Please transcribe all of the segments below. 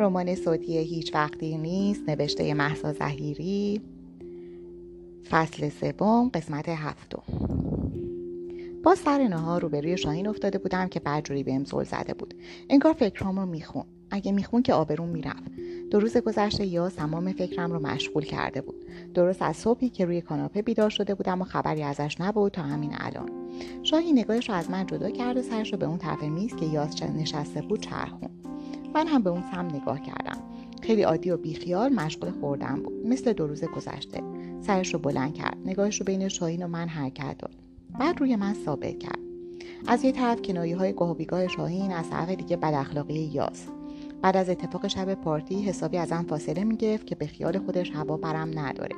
رمان صوتی هیچ وقتی نیست نوشته محسا زهیری. فصل سوم قسمت هفتم. با سر نهار روبروی شاهین افتاده بودم که بدجوری بهم زل زده بود. انگار فکرام رو میخون. اگه میخون که آبرون می‌رفت. دو روز گذشته یا تمام فکرم رو مشغول کرده بود. درست از صبحی که روی کاناپه بیدار شده بودم و خبری ازش نبود تا همین الان. شاهی نگاهش رو از من جدا کرد و سرش رو به اون طرف میز که یاس نشسته بود چرخون من هم به اون سم نگاه کردم. خیلی عادی و بیخیال مشغول خوردن بود مثل دو روز گذشته. سرش رو بلند کرد. نگاهش رو بین شاهین و من حرکت داد. بعد روی من ثابت کرد. از یه طرف کنایه های گاه شاهین از طرف دیگه بد اخلاقی یاس. بعد از اتفاق شب پارتی حسابی ازم فاصله می‌گرفت که به خیال خودش هوا برم نداره.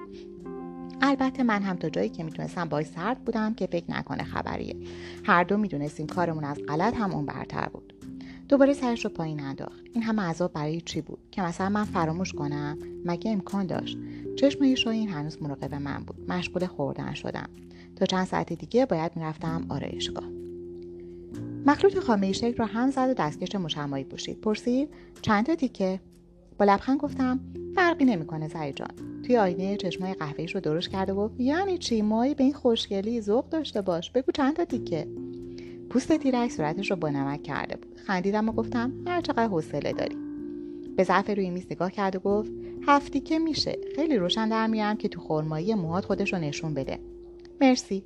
البته من هم تا جایی که می‌تونستم باید سرد بودم که فکر نکنه خبریه. هر دو می‌دونستیم کارمون از غلط هم اون برتر بود. دوباره سرش رو پایین انداخت. این همه عذاب برای چی بود؟ که مثلا من فراموش کنم؟ مگه امکان داشت؟ چشم شاهین هنوز مراقب من بود. مشغول خوردن شدم. تا چند ساعت دیگه باید می‌رفتم آرایشگاه مخلوط خامه شکل را هم زد و دستکش مشمایی پوشید. پرسید چند تا تیکه؟ با لبخند گفتم فرقی نمی‌کنه زری جان. توی آینه چشمای قهوه‌ایش رو درست کرده و گفت یعنی چی؟ مایی به این خوشگلی ذوق داشته باش. بگو چند تا تیکه؟ پوست تیرک صورتش رو با نمک کرده بود. خندیدم و گفتم هر چقدر حوصله داری. به ظرف روی میز نگاه کرد و گفت هفتی که میشه. خیلی روشن در میارم که تو خرمایی موهات خودش رو نشون بده. مرسی.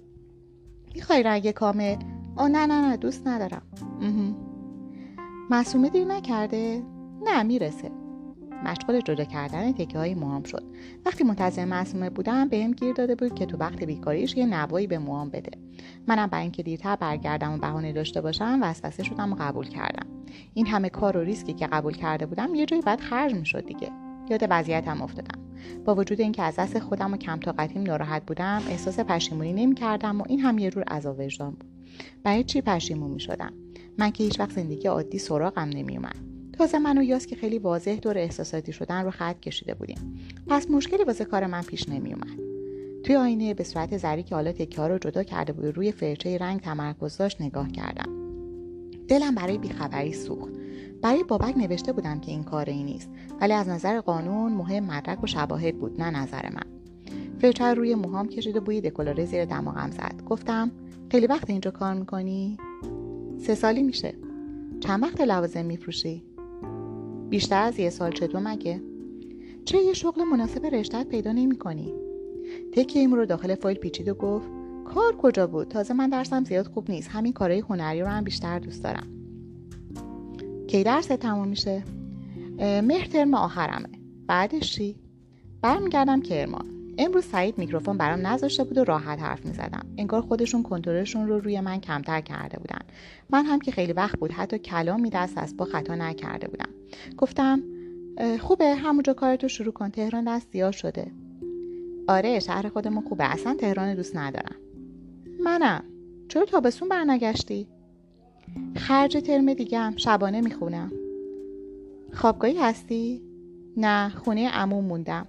می‌خوای رنگ کامل؟ آه نه نه نه دوست ندارم. معصومه دیر نکرده؟ نه می‌رسه. مشغول جدا کردن تکه های موهام شد. وقتی منتظر معصومه بودم بهم گیر داده بود که تو وقت بیکاریش یه نوایی به موهام بده. منم برای اینکه دیرتر برگردم و بهانه داشته باشم وسوسه شدم و قبول کردم. این همه کار و ریسکی که قبول کرده بودم یه جایی بعد خرج می‌شد دیگه. یاد وضعیتم افتادم. با وجود اینکه از دست خودم و کم طاقتیم ناراحت بودم احساس پشیمونی نمی‌کردم و این هم یه جور عذاب وجدان بود. برای چی پشیمون می شدم من که هیچ وقت زندگی عادی سراغم نمیومد تازه من و یاس که خیلی واضح دور احساساتی شدن رو خط کشیده بودیم. پس مشکلی واسه کار من پیش نمیومد توی آینه به صورت زری که حالا تکه رو جدا کرده بود روی فرچه رنگ تمرکز داشت نگاه کردم. دلم برای بیخبری سوخت. برای بابک نوشته بودم که این کار ای نیست ولی از نظر قانون مهم مدرک و شواهد بود نه نظر من. فرچه روی موهام کشید و بوی دکولاره زیر دماغم زد. گفتم خیلی وقت اینجا کار می‌کنی؟ سه سالی میشه. چند وقت لوازم میفروشی؟ بیشتر از یه سال چطور مگه؟ چه یه شغل مناسب رشتت پیدا نمی کنی؟ تکی این رو داخل فایل پیچید و گفت کار کجا بود؟ تازه من درسم زیاد خوب نیست. همین کارهای هنری رو هم بیشتر دوست دارم. کی درس تموم میشه؟ مهر ترم آخرمه. بعدش چی؟ برمیگردم کرمان. امروز سعید میکروفون برام نذاشته بود و راحت حرف می‌زدم. انگار خودشون کنترلشون رو روی من کمتر کرده بودن. من هم که خیلی وقت بود حتی کلامی دست از با خطا نکرده بودم. گفتم خوبه همونجا کارتو شروع کن. تهران دست زیاد شده. آره شهر خودمون خوبه. اصلا تهران دوست ندارم. منم. چرا تابستون برنگشتی؟ خرج ترم دیگم. شبانه می‌خونم. خوابگاهی هستی؟ نه خونه عموم موندم.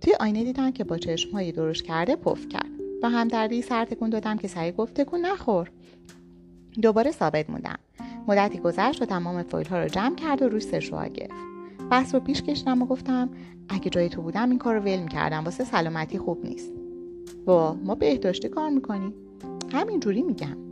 توی آینه دیدم که با چشمهایی درست کرده پف کرد با همدردی سر تکون دادم که سعی گفت تکون نخور. دوباره ثابت موندم. مدتی گذشت و تمام فایل ها رو جمع کرد و روی سشوها گرفت. بحث رو پیش کشیدم و گفتم اگه جای تو بودم این کار رو ول می‌کردم. واسه سلامتی خوب نیست. با ما بهداشتی کار می‌کنی. همینجوری میگم.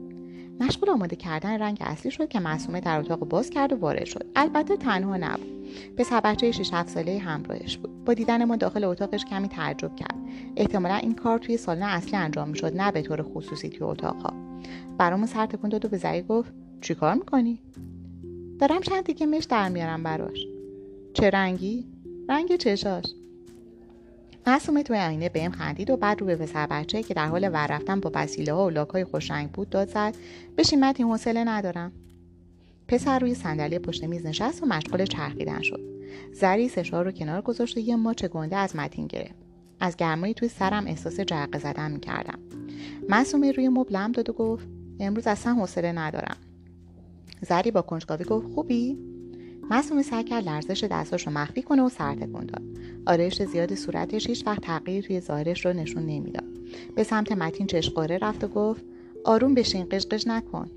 مشغول آماده کردن رنگ اصلی شد که معصومه در اتاق باز کرد و وارد شد. البته تنها نبود. به بچه 6 7 ساله همراهش بود. با دیدن ما داخل اتاقش کمی تعجب کرد. احتمالا این کار توی سالن اصلی انجام می‌شد نه به طور خصوصی توی اتاقها. برامون سر تکون داد و به زری گفت چیکار می‌کنی؟ دارم چند تیکه مش در میارم براش. چه رنگی؟ رنگ چشاش. معصومه توی آینه بهم خندید و بعد رو به پسر بچه که در حال ور رفتن با وسیله ها و لاکهای خوشرنگ بود داد زد. بشین متی حوصله ندارم. پسر روی صندلی پشت میز نشست و مشغول چرخیدن شد. زری سشار رو کنار گذاشت و یه ماچ گنده از متین گرفت. از گرمایی توی سرم احساس جرقه زدن می‌کردم. معصومه روی مبلم داد و گفت امروز اصلا حوصله ندارم. زری با کنجکاوی گفت خوبی؟ معصومه سعی کرد لرزش دستاش رو مخفی کنه و سر تکون داد آرایش زیاد صورتش هیچ وقت تغییر توی ظاهرش رو نشون نمی‌داد. به سمت متین چشقاره رفت و گفت آروم بشین قشقش نکن.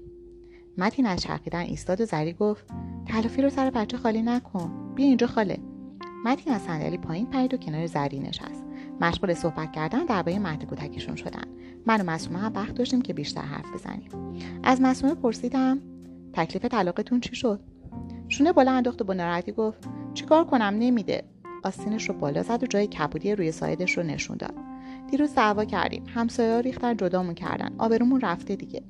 متین از چرخیدن ایستاد و زری گفت تلافی رو سر بچه خالی نکن بیا اینجا خاله. متین از صندلی پایین پرید و کنار زری نشست. مشغول صحبت کردن درباره مهد کودکشون شدن. من و مسومه هم وقت داشتیم که بیشتر حرف بزنیم. از مسومه پرسیدم تکلیف طلاقتون چی شد؟ شونه بالا انداخت و با ناراحتی گفت چیکار کنم؟ نمیده. آستینش رو بالا زد و جای کبودی روی سایدش رو نشون داد. دیروز دعوا کردیم. همسایه‌ها ریختن جدامون کردن. آبرومون رفته دیگه.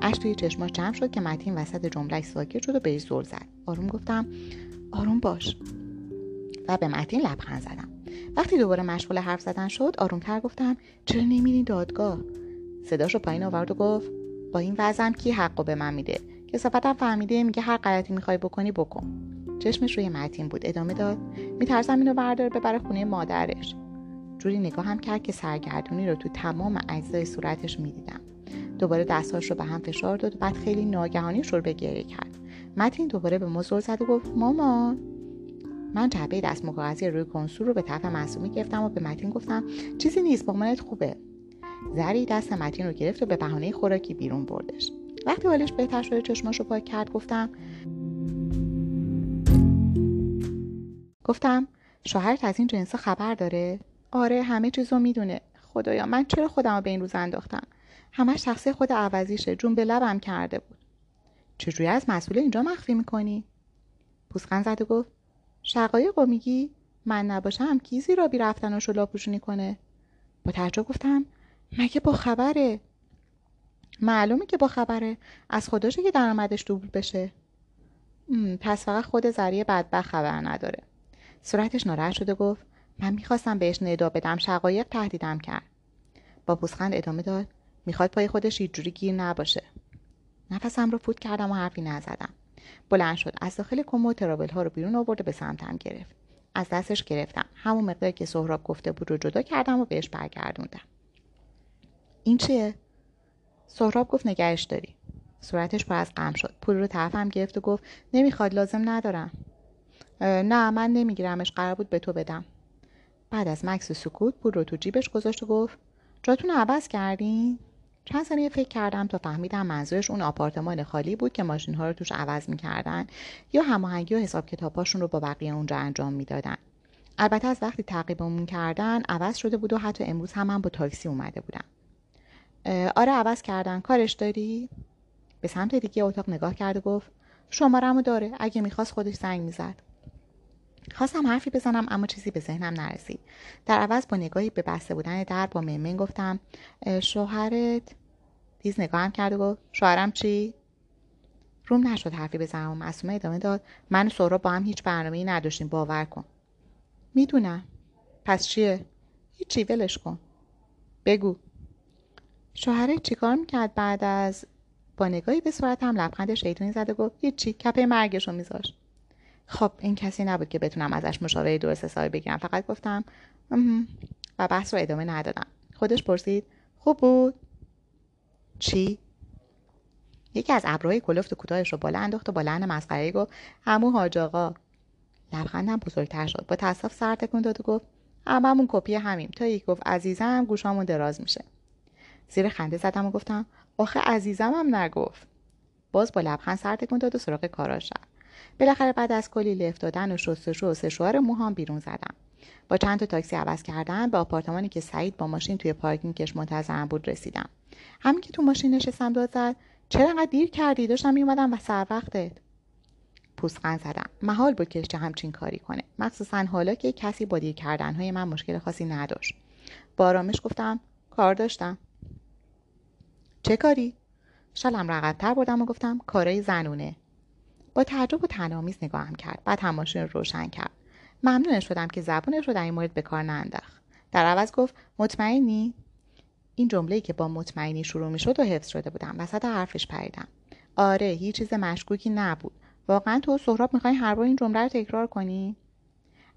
اش توی چشماش جمع شد که متین وسط جملهش ساکت شد و بهش زل زد. آروم گفتم آروم باش. و به متین لبخند زدم. وقتی دوباره مشغول حرف زدن شد آرومتر گفتم چرا نمیری دادگاه؟ صداش رو پایین آورد و گفت با این وضعم کی حقو به من میده؟ کسافتم فهمیده میگه هر غلطی می‌خوای بکنی بکن. چشمش روی متین بود. ادامه داد. میترسم اینو بردار ببره خونه مادرش. جوری نگاه هم کرد که سرگردونی رو تو تمام اجزای صورتش می‌دیدم. دوباره دستاش رو به هم فشار داد. و بعد خیلی ناگهانی شروع به گریه کرد. متین دوباره به مزل زد و گفت مامان من جعبه دست کاغذی روی کنسول رو به طرف معصومی گرفتم و به متین گفتم چیزی نیست مامانت خوبه. زری دست متین رو گرفت و به بهانه خوراکی بیرون بردش. وقتی حالش بهتر شده چشماش رو پاک کرد گفتم گفتم شوهرت از این جنس خبر داره؟ آره همه چیزو می‌دونه. خدایا من چرا خودم رو به این روز انداختم؟ همش شخصی خود عوضیشه جون به لبم کرده بود. چجوری از مسئول اینجا مخفی می‌کنی؟ پوسخن زد و گفت شقایق میگی؟ من نباشم کیزی را بی رفتن و شلا پوشونی کنه؟ با تعجب گفتم مگه با خبره؟ معلومه که با خبره. از خداشه که درآمدش دوبل بشه. پس فقط خود زریه بدبخت خبر نداره. صورتش ناراحت شده گفت من می‌خواستم بهش ندا بدم شقایق تهدیدم کرد. با پوسخند ادامه داد می‌خواد پای خودش جوری گیر نباشه. نفسم رو فوت کردم و حرفی نزدم. بلند شد از داخل کمد ترابل ها رو بیرون آورد و به سمتم گرفت. از دستش گرفتم. همون مقداری که سهراب گفته بود رو جدا کردم و بهش برگردوندم. این چیه؟ سهراب گفت نگهش داری. صورتش پر از غم شد. پول رو طرفم گرفت و گفت نمی‌خواد لازم ندارم. نه من نمیگیرمش. قرار بود به تو بدم. بعد از مکس سکوت پول رو تو جیبش گذاشت و گفت جاتون عوض کردین؟ چند ثانیه فکر کردم تا فهمیدم منظورش اون آپارتمان خالی بود که ماشین ها رو توش عوض می‌کردن یا هماهنگی و حساب کتابهاشون رو با بقیه اونجا انجام می‌دادن. البته از وقتی تعقیبمون کردن عوض شده بود و حتی امروز هم من با تاکسی اومده بودم. آره عوض کردن. کارش داری؟ به سمت دیگه اتاق نگاه کرد و گفت شمارمو داره. اگه می‌خواست خودش زنگ می‌زد. خواستم حرفی بزنم اما چیزی به ذهنم نرسید. در عوض با نگاهی به بسته بودن در با ممن گفتم شوهرت؟ دیز نگاهم کرد و گفت شوهرم چی؟ روم نشد حرفی بزنم و ادامه داد من و سهراب با هم هیچ برنامه ای نداشتیم باور کن. می‌دونم. پس چیه؟ هیچی ولش کن. بگو. شوهرت چیکار می‌کرد بعد از با نگاهی به صورتم لبخند شیطانی زد و گفت هیچی کپه مرگش رو میذاشت خب این کسی نبود که بتونم ازش مشاوره درست حسابی بگیرم. فقط گفتم و بحث رو ادامه ندادم. خودش پرسید خوب بود؟ چی؟ یکی از ابروهای کلفت کوتاهش رو بالا انداخت و با لحن مسخرهای گفت همون حاج لبخندم بزرگتر شد. با تاسف سر تکون داد و گفت هممون کپی همیم تا یک گفت عزیزم گوشامون دراز میشه. زیر خنده زدم و گفتم آخه عزیزم هم نگفت. باز با لبخند سر تکون داد و سراغ کاراش رفت بالاخره بعد از کلی لفت دادن و شستشو و سشوار موهام بیرون زدم. با چند تا تاکسی عوض کردن به آپارتمانی که سعید با ماشین توی پارکینگش منتظرم بود رسیدم. همین که تو ماشین نشستم داد زد چرا انقدر دیر کردی؟ داشتم میومدم و سر وقتت. پوسخند زدم. محال بود که همچین کاری کنه. مخصوصا حالا که کسی با دیر کردنهای من مشکل خاصی نداشت. با آرامش گفتم کار داشتم. چه کاری؟ شلم رقبتر بردم و گفتم کارای زنونه. با تعجب و تنامیز نگاهم کرد. بعد هم ماشین رو روشن کرد. ممنونش شدم که زبونش رو در این مورد به کار ننداخت. در عوض گفت مطمئنی؟ این جمله که با مطمئنی شروع می شد و حفظ شده بودم. وسط حرفش پریدم. آره هیچ چیز مشکوکی نبود. واقعا تو سهراب می‌خوای هر بار این جمله رو تکرار کنی؟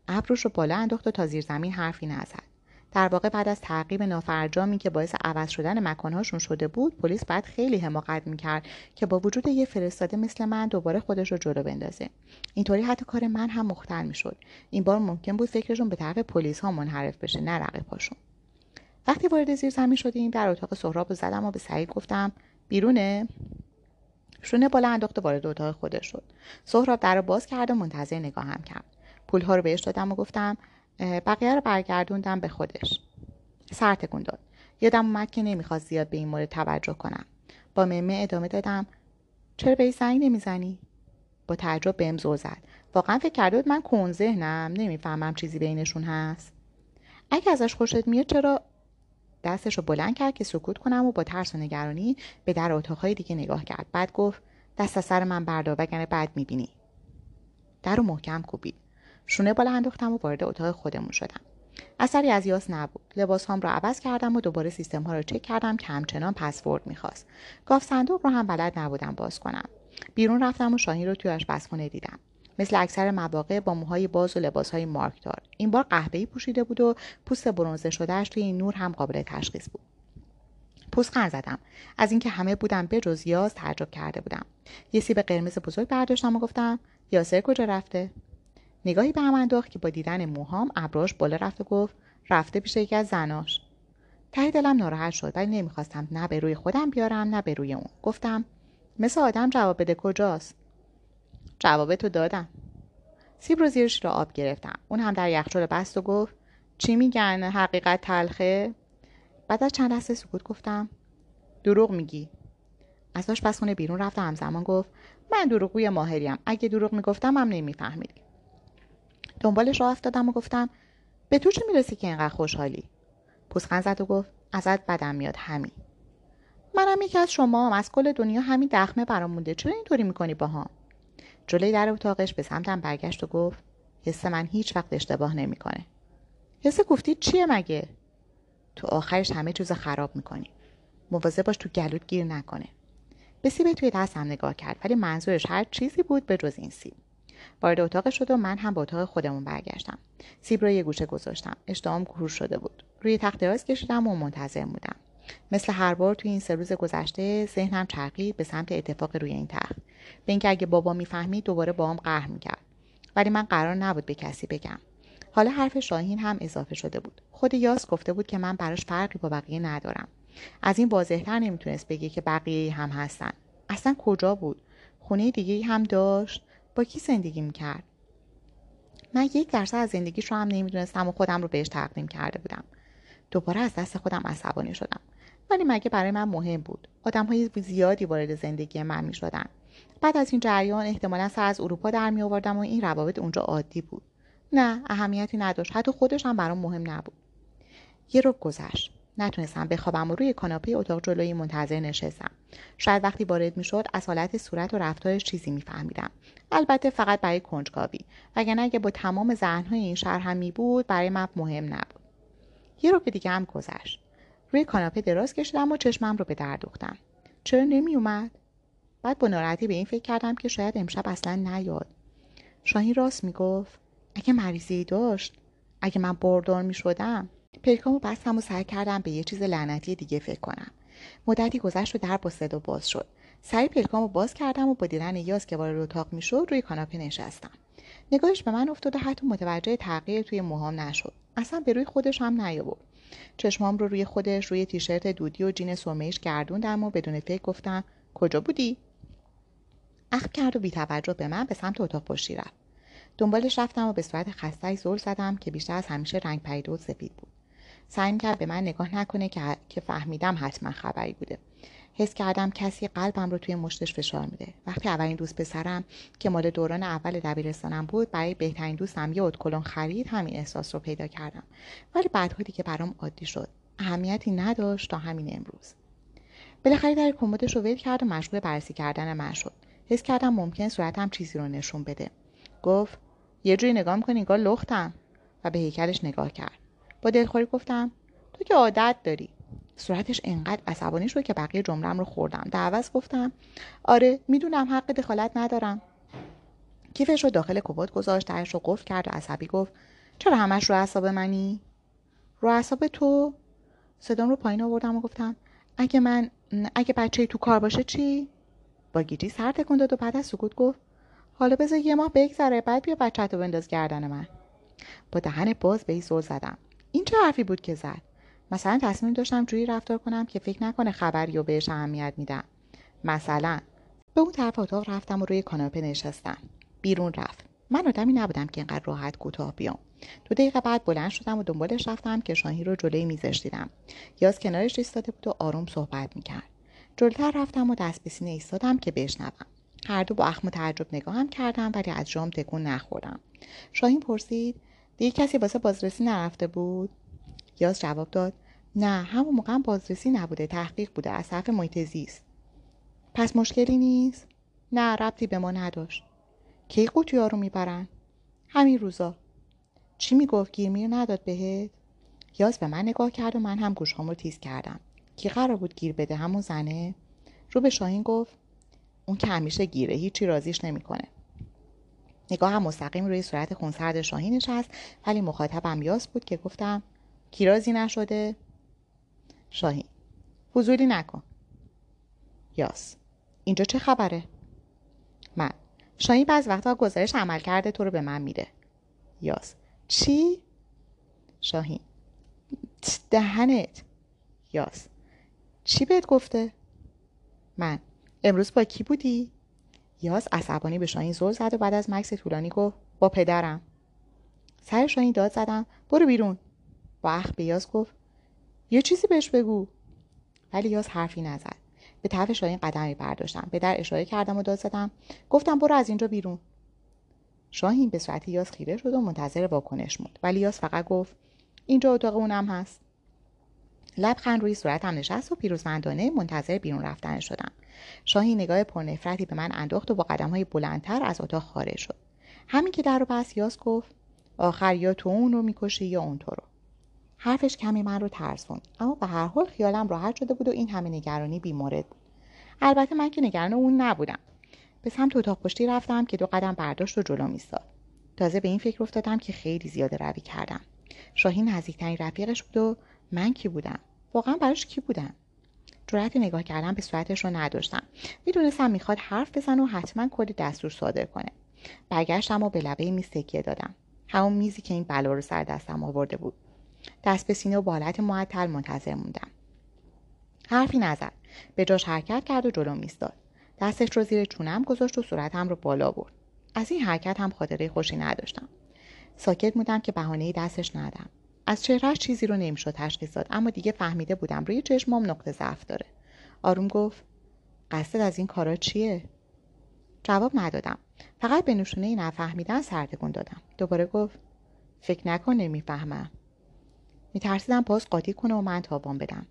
ابروش رو بالا انداخت و تا زیر زمین حرفی نزد. در واقع بعد از تعقیب نافرجامی که باعث عوض شدن مکانهاشون شده بود پلیس بعد خیلی حماقت می‌کرد که با وجود یه فرستاده مثل من دوباره خودش رو جلو بندازه. اینطوری حتی کار من هم مختل می‌شد. این بار ممکن بود فکرشون به طرف پلیس ها منحرف بشه نه رقیبهاشون وقتی وارد زیر زمین شدیم در اتاق سهراب رو زدم و به سعید گفتم بیرونه؟ شونه بالا انداخت و وارد اتاق خودش شد. سهراب در باز کرد و منتظر نگاهم کرد. پولها رو بهش دادم و گفتم بقیه رو برگردوندم به خودش. سر تکون داد. یادم اومد که نمی‌خواست زیاد به این مورد توجه کنم. با ممه ادامه دادم چرا به زنگ نمی‌زنی؟ با تعجب بهم زل زد. واقعا فکر کرده بود من کن ذهنم نمی‌فهمم چیزی بینشون هست. اگه ازش خوشت میاد چرا دستش رو بلند کرد که سکوت کنم و با ترس و نگرانی به در اتاقهای دیگه نگاه کرد. بعد گفت دست از سر من بردار وگرنه بعد می‌بینی. در رو محکم کوبید. شونه بالا انداختم و وارد اتاق خودمون شدم. اثری از یاس نبود. لباس هم را عوض کردم و دوباره سیستم ها رو چک کردم که همچنان پسورد می‌خواست. گاف صندوق رو هم بلد نبودم باز کنم. بیرون رفتم و شاهین رو توی آشپزخونه دیدم. مثل اکثر مواقع با موهای باز و لباسهای مارکدار. این بار قهوه‌ای پوشیده بود و پوست برونزه شدهش توی این نور هم قابل تشخیص بود. پوزخند زدم. از اینکه همه بودم به جز یاز تعجب کرده بودم. یه سیب قرمز بزرگ برداشتم و گفتم یاسر کجا رفته؟ نگاهی به هم انداخت که با دیدن موهام ابراش بالا رفت و گفت رفته پیش یکی از زناش. ته دلم ناراحت شد ولی نمی‌خواستم نه به روی خودم بیارم نه به روی اون. گفتم مثل آدم جواب بده کجاست؟ جواب تو دادم. سیب رو زیرش را آب گرفتم. اون هم در یخچال بست و گفت چی میگن؟ حقیقت تلخه؟ بعد از چند لحظه سکوت گفتم دروغ میگی. از آشپزخونه بیرون رفت و همزمان گفت من دروغگوی ماهریم. اگه دروغ می‌گفتم هم نمیفهمیدی دنبالش راه افتادم و گفتم به تو چه می‌رسی که اینقدر خوشحالی؟ پوزخند زد و گفت ازت بدم میاد همین. منم یکی از شما هم از کل دنیا همین دخمه برام مونده. چرا اینطوری می‌کنی باهام؟ جلوی در اتاقش به سمتم برگشت و گفت حس من هیچ وقت اشتباه نمی‌کنه. حس گفتی چیه مگه؟ تو آخرش همه چیز خراب می‌کنی. مواظب باش تو گلوت گیر نکنه. به توی دستم نگاه کرد ولی منظورش هر چیزی بود به جز این سیب. وارد اتاق شد و من هم به اتاق خودمون برگشتم. سیب رو یه گوشه گذاشتم. اشتهام کور شده بود. روی تخت دراز کشیدم و منتظر بودم. مثل هر بار توی این سه روز گذشته ذهنم چرخید به سمت اتفاق روی این تخت. به اینکه اگه بابا می‌فهمید دوباره باهم قهر می‌کرد. ولی من قرار نبود به کسی بگم. حالا حرف شاهین هم اضافه شده بود. خود یاس گفته بود که من براش فرقی با بقیه ندارم. از این واضحتر نمی‌تونست بگه که بقیه هم هستن. اصلا کجا بود؟ خونه دیگه هم داشت؟ با کی زندگی می‌کرد؟ من یک درصد از زندگیش رو هم نمی‌دونستم و خودم رو بهش تقدیم کرده بودم. دوباره از دست خودم عصبانی شدم. ولی مگه برای من مهم بود؟ آدم های زیادی وارد زندگی من می شدن. بعد از این جریان احتمالا سر از اروپا در می آوردم و این روابط اونجا عادی بود. نه اهمیتی نداشت. حتی خودش هم برام مهم نبود. یه رو گذشت. نتونستم بخوابم و روی کاناپه اتاق جلوی منتظر نشستم. شاید وقتی وارد می‌شد از حالت صورت و رفتارش چیزی میفهمیدم. البته فقط برای کنجکاوی. وگرنه اگه با تمام ذهنهای این شهر هم می بود برای من مهم نبود. یه رو به دیگه هم گذشت. روی کاناپه دراز کشیدم و چشمم رو به در دوختم. چرا نمی اومد بعد با ناراحتی به این فکر کردم که شاید امشب اصلا نیاد. شاهین راست می‌گفت اگه مریضی داشت اگه من باردار می شدم پلکامو بستم و سعی کردم به یه چیز لعنتی دیگه فکر کنم. مدتی گذشت و در با صدا باز شد. سعی پلکامو باز کردم و با دیدن یاس که وارد اتاق می‌شد روی کاناپه نشستم. نگاهش به من افتاد و حتی متوجه تغییر توی موهام نشد. اصلا به روی خودش هم نیاورد. چشمام رو روی خودش روی تیشرت دودی و جین سرمهش گردوندم و بدون فکر گفتم کجا بودی؟ اخم کرد و بی توجه به من به سمت اتاق پشتی رفت. دنبالش رفتم و به صورت خستهی زل زدم که بیشتر از همیشه رنگ پریده و سفید بود. سعی کرد به من نگاه نکنه که, که فهمیدم حتما خبری بوده. حس کردم کسی قلبم رو توی مشتش فشار میده. وقتی اولین دوست پسرم که مال دوران اول دبیرستانم بود برای بهترین دوستم یه اتکلون خرید همین احساس رو پیدا کردم. ولی بعدها دیگه برام عادی شد. اهمیتی نداشت تا همین امروز. بالاخره در کمدش رو ول کرد و مشغول بررسی کردن من شد. حس کردم ممکن صورتم چیزی رو نشون بده. گفت یه جوری نگاه می‌کنی انگار لختم. و به هیکلش نگاه کرد. با دلخوری گفتم تو که عادت داری. صورتش انقدر عصبانی شد که بقیه جملم رو خوردم. در عوض گفتم آره می‌دونم حق دخالت ندارم. کیفش رو داخل کبوت گذاشت درش رو قفل کرد و عصبی گفت چرا همش رو اعصاب منی؟ رو اعصاب تو؟ صدام رو پایین آوردم و گفتم اگه من اگه بچه تو کار باشه چی؟ با گیجی سر تکون داد و بعد از سکوت گفت حالا بذار یه ماه بگذره بعد بیا بچه تو بنداز گردن من. با دهن باز به زل زدم. این چه حرفی بود که زد؟ مثلا تصمیم داشتم جوری رفتار کنم که فکر نکنه خبری و بهش اهمیت میدم. مثلا به اون طرف اتاق رفتم و روی کاناپه نشستم. بیرون رفت. من آدمی نبودم که اینقدر راحت کوتاه بیام. دو دقیقه بعد بلند شدم و دنبالش رفتم که شاهین رو جلوی میزش دیدم. یاز کنارش ایستاده بود و آروم صحبت می‌کرد. جلوتر رفتم و دست به سینه ایستادم که بشنوم. هر دو با اخم و تعجب نگاهم کردم ولی از جام تکون نخوردم. شاهین پرسید دیگه کسی واسه بازرسی نرفته بود؟ یاز جواب داد نه همون موقع بازرسی نبوده تحقیق بوده از طرف محیط زیست. پس مشکلی نیست؟ نه ربطی به ما نداشت. کی قوطیا رو می‌برن؟ همین روزا. چی می‌گفت؟ گیرمیر نداد بهت؟ یاز به من نگاه کرد و من هم گوشهام رو تیز کردم. کی قرار بود گیر بده همون زنه؟ رو به شاهین گفت اون که همیشه گیره هیچی رازیش نمی‌کنه. نگاه هم مستقیم روی صورت خونسرد شاهینش هست ولی مخاطبم یاس بود که گفتم کیرازی نشده؟ شاهین حضوری نکن. یاس اینجا چه خبره؟ من شاهین بعض وقتا گزارش عمل کرده تو رو به من میده. یاس چی؟ شاهین دهنت. یاس چی بهت گفته؟ من امروز با کی بودی؟ یاس عصبانی به شاهین زل زد و بعد از مکس طولانی گفت با پدرم. سر شاهین داد زدم برو بیرون. با اخ به یاس گفت یه چیزی بهش بگو. ولی یاس حرفی نزد. به طرف شاهین قدمی برداشتم. به در اشاره کردم و داد زدم گفتم برو از اینجا بیرون. شاهین به صورت یاس خیره شد و منتظر واکنش موند. ولی یاس فقط گفت اینجا اتاق اونم هست. لبخند روی صورتم نشست و پیروزمندانه منتظر بیرون رفتن شدم. شاهین نگاه پرنفرتی به من انداخت و با قدم های بلندتر از اتاق خارج شد. همین که در رو بس یاس گفت آخر یا تو اون رو می‌کشی یا اون تو رو. حرفش کمی من رو ترسوند اما به هر حال خیالم راحت شده بود و این همه نگرانی بیمورد بود. البته من که نگران اون نبودم. به سمت اتاق پشتی رفتم که دو قدم برداشت و جلو میستاد تازه به این فکر افتادم که خیلی زیاده روی کردم. شاهین نزدیکترین رفیقش بود و من کی بودم؟ واقعا براش کی بودم؟ جرأت نگاه کردن به صورتش رو نداشتم. می‌دونستم می‌خواد حرف بزن و حتما کلی دستور صادر کنه. برگشتم و به لبه میز تکیه دادم. همون میزی که این بلا رو سر دستم آورده بود. دست به سینه و بالت معطل منتظر موندم. حرفی نزد. به جاش حرکت کرد و جلو میستاد دستش رو زیر چونم گذاشت و صورتم رو بالا برد. از این حرکت هم خاطره خوشی نداشتم. ساکت بودم که بهانه دستش ندم از چهرهش چیزی رو نمی‌شد تشخیص داد اما دیگه فهمیده بودم. روی چشمام نقطه ضعف داره. آروم گفت قصدت از این کارا چیه؟ جواب ندادم. فقط به نشونه نفهمیدن سرتکون دادم. دوباره گفت فکر نکن نمی‌فهمم. میترسیدم باز قاطی کنه و من تابان بدم.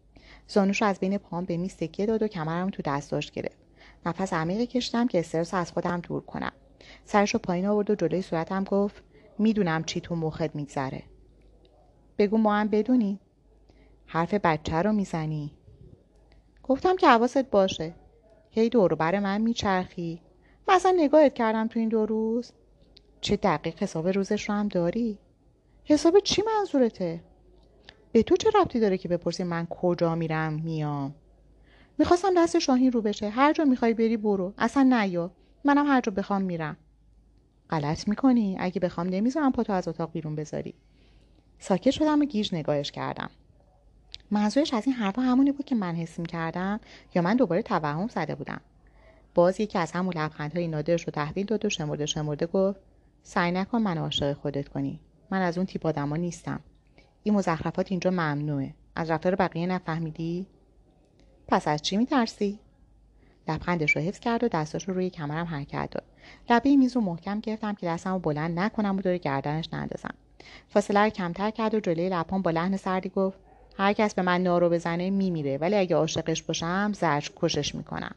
زانوش از بین پام به میز تکیه داد و کمرم تو دستاش گرفت. نفس عمیقی کشیدم که استرس از خودم دور کنم. سرش رو پایین آورد و جلوی صورتم گفت می‌دونم چی تو مخت میگذره. بگو ما هم بدونی. حرف بچه رو می‌زنی. گفتم که حواست باشه. هی دور بر من میچرخی. مثلا نگاهت کردم تو این دو روز. چه دقیق حساب روزش رو هم داری؟ حساب چی منظورته؟ به تو چه ربطی داره که بپرسی من کجا میرم میام؟ می‌خواستم دست شاهین رو بشه. هر جا می‌خوای بری برو. اصلا نیا. منم هر جا بخوام میرم. غلط می‌کنی. اگه بخوام نمی‌ذارم پاتو از اتاق بیرون بذاری. ساکت شدم و گیج نگاهش کردم. منظورش از این حرفا همونی بود که من حس کردم یا من دوباره توهم زده بودم. باز یکی از همون لبخندهای نادرش رو تحویل داد و شمرده شمرده گفت سعی نکن من عاشق خودت کنی. من از اون تیپ آدما نیستم. این مزخرفات اینجا ممنوعه. از رفتار بقیه نفهمیدی؟ پس از چی میترسی؟ لبخندش رو حفظ کرد و دستاش رو روی کمرم حرکت داد. لبه میز رو محکم گرفتم که دستم رو بلند نکنم و دور گردنش نندازم. فاصله رو کمتر کرد و جلوی لبام با لحن سردی گفت هر کس به من نارو بزنه میمیره ولی اگه عاشقش باشم زرج کشش می‌کنم.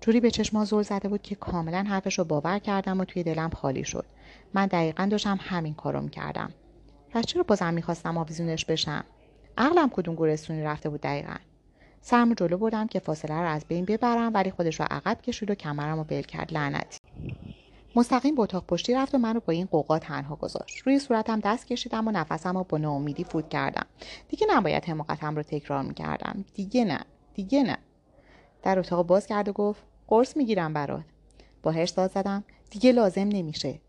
جوری به چشما زل زده بود که کاملا حرفش رو باور کردم و توی دلم خالی شد. من دقیقا داشتم همین کارو می‌کردم. پس چرا بازم می‌خواستم آویزونش بشم؟ عقلم کدوم گورستونی رفته بود دقیقا؟ سرم جلو بردم که فاصله رو از بین ببرم ولی خودش رو عقب کشید و کمرم رو بل کرد لعنتی. مستقیم به اتاق پشتی رفت و من رو با این قوقا تنها گذاشت. روی صورتم دست کشیدم و نفسم رو با ناامیدی فوت کردم. دیگه نباید حماقتم رو تکرار می‌کردم. دیگه نه. دیگه نه. در اتاق باز کرد و گفت قرص می‌گیرم برات. با هرس داد زدم دیگه لازم نمیشه.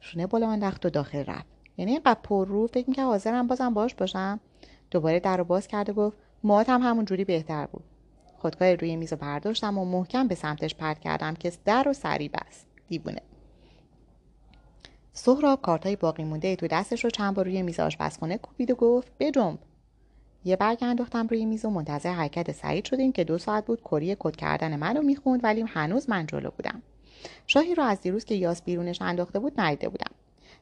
شونه بالا انداخت و داخل رفت. یعنی اینقدر پر رو فکر می‌کرد حاضرم بازم باش باشم. دوباره در رو باز کرد و گفت موهات هم همون جوری بهتر بود. خودکار روی میز برداشتم و محکم به سمتش پرت کردم که در و سری بست. دیوونه. سهراب کارتای باقی مونده تو دستش رو چند بار روی میز آشپزخونه کوبید و گفت بجنب یه برگ انداختم روی میز و منتظر حرکت سعید شدیم که دو ساعت بود کری کد کردن منو می‌خوند ولی هنوز من جلو بودم. شاهی رو از دیروز که یاس بیرونش انداخته بود ندیده بودم.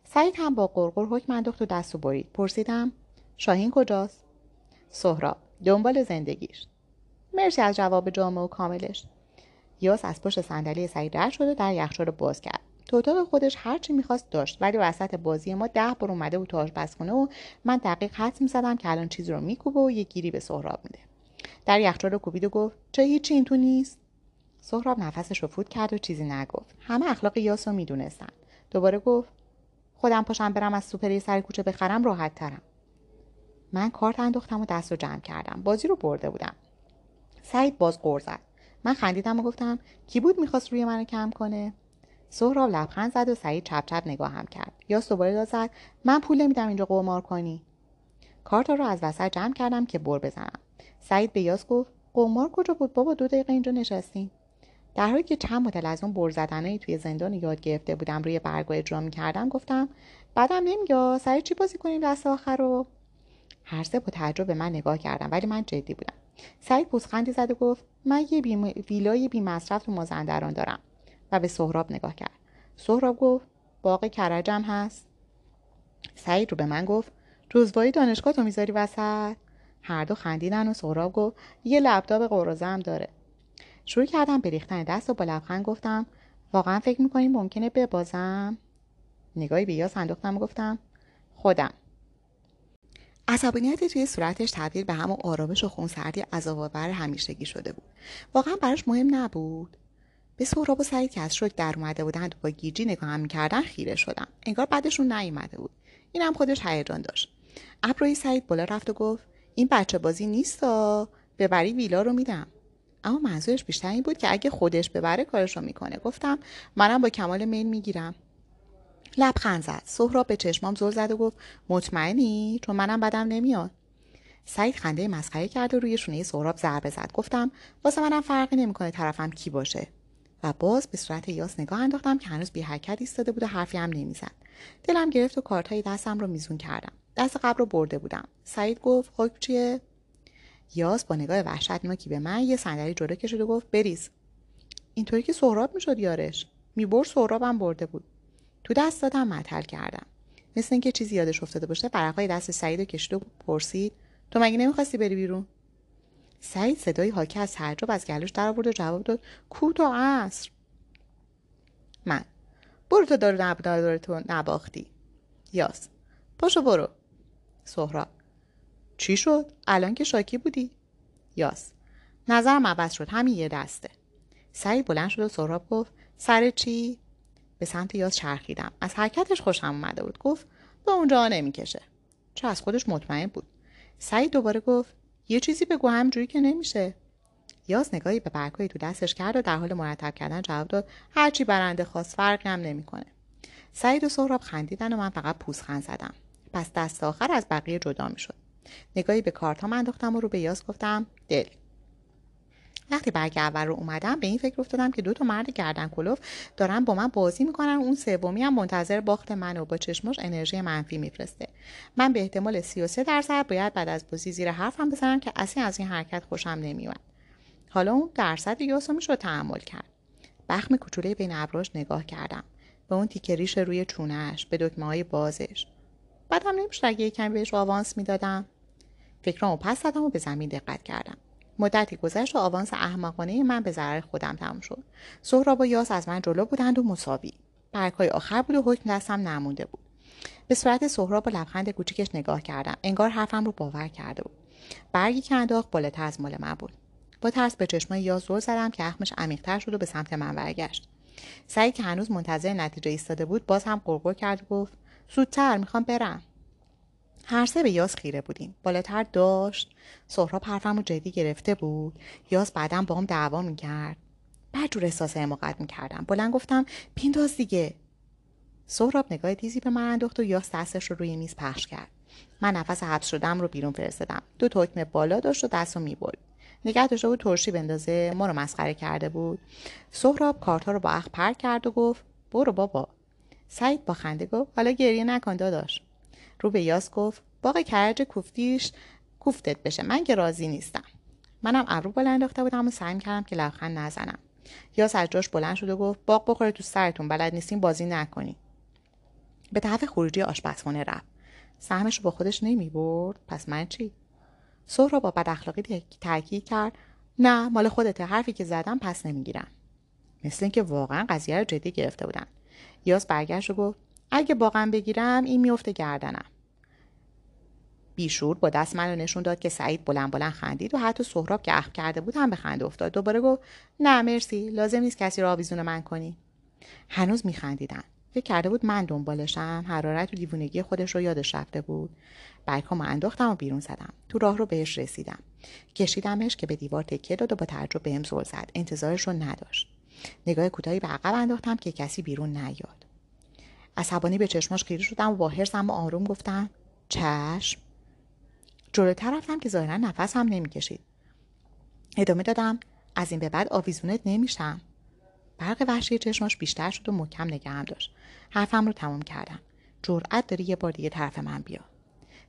سعید هم با قرقر حکم انداخت و دست و برید. پرسیدم شاهین کجاست؟ سهراب دنبال زندگیش. مرسی از جواب جامع و کاملش. یاس از پشت صندلی سعید رد شد و در یخچال باز کرد. تو اتاق خودش هرچی می‌خواست داشت. ولی وسط بازی ما ده بار اومده بود تو آشپزخونه و من دقیق حدس می‌زدم که الان چیزی رو میکوبه و یه گیری به سهراب میده. در یخچال رو کوبید و گفت چه هیچی این تو نیست؟ سهراب نفسش رو فوت کرد و چیزی نگفت. همه اخلاق یاس رو می‌دونستن. دوباره گفت خودم پاشم برم از سوپری سر کوچه بخرم راحت ترم من کارت انداختم و دست رو جمع کردم. بازی رو برده بودم. سعید باز غور زد. من خندیدم و گفتم کی بود می‌خواست روی منو کم کنه؟ سهراب لبخند زد و سعید چپ چپ نگاهم کرد. یا دوباره داد من پول نمیدم اینجا قمار کنی. کارت رو از وسط جمع کردم که بر بزنم. سعید به یاس گفت قمار کجا بود؟ بابا دو دقیقه اینجا نشستیم. در حالی که چند مدل از اون بر زدنایی توی زندان یاد گرفته بودم روی برگاه اجرا می‌کردم گفتم بعدم نمیگه سعید چی بازی کنیم دست آخر رو؟ هر سه با تعجب به من نگاه کردم ولی من جدی بودم. سعید پوزخندی زد و گفت من یه بی ویلای بی مصرف تو مازندران دارم. به سهراب نگاه کرد. سهراب گفت باغ کرجم هست. سعید رو به من گفت روزوایی دانشگاه تو می‌ذاری وسط؟ هر دو خندیدن و سهراب گفت یه لپتاپ قروزه هم داره. شروع کردم به ریختن دست و با لبخند گفتم واقعا فکر می‌کنی ممکنه ببازم نگاهی به یاس انداختم و گفتم خودم. عصبانیت توی صورتش تبدیل به همون آرامش و خونسردی عذابآور همیشگی شده بود. واقعا براش مهم نبود. به سهراب و سعید که از شوک در اومده بودند و با گیجی نگاه هم می‌کردن خیره شدم انگار بعدشون نیومده بود. این هم خودش هیجان داشت. ابروی سعید بالا رفت و گفت این بچه بازی نیستا. ببری ویلا رو میدم. اما منظورش بیشتر این بود که اگه خودش ببره کارش رو می‌کنه. گفتم منم با کمال میل می‌گیرم. لبخند زد. سهراب به چشمام زل زد و گفت مطمئنی؟ چون منم بدم نمیاد. سعید خنده مسخره کرد و روی شونه سهراب ضربه زد. گفتم واسه منم فرقی نمی‌کنه طرفم کی باشه. و باز به صورت یاس نگاه انداختم که هنوز بی حرکت ایستاده بود و حرفی هم نمی‌زد. دلم گرفت و کارتهای دستم رو میزون کردم. دست قبل رو برده بودم. سعید گفت حکم چیه؟ یاس با نگاه وحشتناکی به من یه صندلی جلو کشید و گفت بریز. اینطوری که سهراب می‌شد یارش. میبر سهرابم برده بود. تو دست دادم مطل کردم. مثل اینکه چیزی یادش افتاده باشه ورقای دست سعید رو کشید و پرسید تو مگه نمی‌خواستی بری بیرون؟ سعید صدای حاکی از تعجب از گلوش در آورد و جواب داد کو تا عصر. من. برو تو دارو نبدار تو نباختی. یاس. پاشو برو. سهراب. چی شد؟ الان که شاکی بودی. یاس. نظرم عوض شد همین یه دسته. سعید بلند شد و سهراب گفت سر چی؟ به سمت یاس چرخیدم. از حرکتش خوشم اومده بود. گفت به اونجا نمی‌کشه. چه از خودش مطمئن بود. سعید دوباره گفت یه چیزی بگو همجوری که نمیشه. یاس نگاهی به برگهایی تو دستش کرد و در حال مرتب کردن جواب داد هرچی برنده خواست فرقی هم نمی‌کنه. سعید و سهراب خندیدن و من فقط پوزخند زدم. پس دست آخر از بقیه جدا می‌شد. نگاهی به کارت انداختم و رو به یاس گفتم دل. وقتی برگ اول رو اومدم به این فکر افتادم که دو تا مرد گردن کلوف دارن با من بازی می‌کنن. اون سومی هم منتظر باخت من و با چشمش انرژی منفی میفرسته. من به احتمال 33 درصد باید بعد از بازی زیر حرفم بزنم که اصلا از این حرکت خوشم نمیومد حالا اون درصد یاسو می‌شد تحمل کرد. بخم کوچوله بین ابراش نگاه کردم. به اون تیکه ریش روی چونهش به دکمه های بازش. بعدم نمی‌شد اگه یکم بهش آوانس می‌دادم. فکرامو پس زدم و به زمین دقت کردم. مدتی گذشت و آوانس احمقانه من به ضرر خودم تموم شد. سهراب و یاس از من جلو بودند و مساوی. برگهای آخر بود و حکم دستم نمونده بود. به صورت سهراب و لبخند کوچیکش نگاه کردم. انگار حرفم رو باور کرده بود. برگی که انداخت بالاتر از مال من بود. با ترس به چشمای یاس زل زدم که اخمش عمیقتر شد و به سمت من برگشت. سعید که هنوز منتظر نتیجه ایستاده بود باز هم قرقر کرد و گفت زودتر می‌خوام برم. هر سه به یاس خیره بودیم. بالاتر داشت. سهراب حرفم رو جدی گرفته بود. یاس بعدا با هم دعوا می‌کرد. بعد جور احساس حماقت می‌کردم. بلند گفتم پینداز دیگه. سهراب نگاه تیزی به من انداخت و یاس دستش رو روی میز پخش کرد. من نفس حبس شدم رو بیرون فرستادم. دو تکمه بالا داشت و دست رو می‌برد. نگه داشته بود ترشی بندازه. ما رو مسخره کرده بود. سهراب کارتا رو با اخ پر کرد و گفت برو بابا. سعید با خنده گفت حالا گریه نکن داداش. رو به یاس گفت باقی کرج کوفتیش کوفتت بشه من که راضی نیستم. منم ابرو بالا انداخته بودم و سعی کردم که لبخند نزنم. یاس از جاش بلند شد و گفت باغ بخوره تو سرتون بلد نیستین بازی نکنی. به طرف خروجی آشپزخانه رفت. سهمش رو با خودش نمی برد. پس من چی؟ را با بد اخلاقی تاکید کرد نه مال خودته حرفی که زدم پس نمی‌گیرم. مثل اینکه واقعا قضیه رو جدی گرفته بودن. یاس برگشت و گفت اگه واقعا بگیرم این میفته گردنم. بیشور با دست منو نشون داد که سعید بلند بلند خندید و حتی سهراب که اخم کرده بود هم به خنده افتاد. دوباره گفت نه مرسی لازم نیست کسی رو آویزون من کنی. هنوز میخندیدن. فکر کرده بود من دنبالشم حرارت و دیوونگی خودش رو یادش رفته بود. برکامو انداختم و بیرون زدم. تو راه رو بهش رسیدم. کشیدمش که به دیوار تکیه داد و با تعجب بهم زل زد. انتظارش رو نداشت. نگاه کوتاهی به عقب انداختم که کسی بیرون نیاد. عصبانی به چشماش خیره شدم و با حرسم و آروم گفتم چشم. جلوتر رفتم که ظاهرا نفس هم نمی‌کشید. ادامه دادم از این به بعد آویزونت نمیشم. برق وحشی چشماش بیشتر شد و محکم نگهم داشت. حرفم رو تمام کردم. جرأت داری یه بار دیگه طرف من بیا.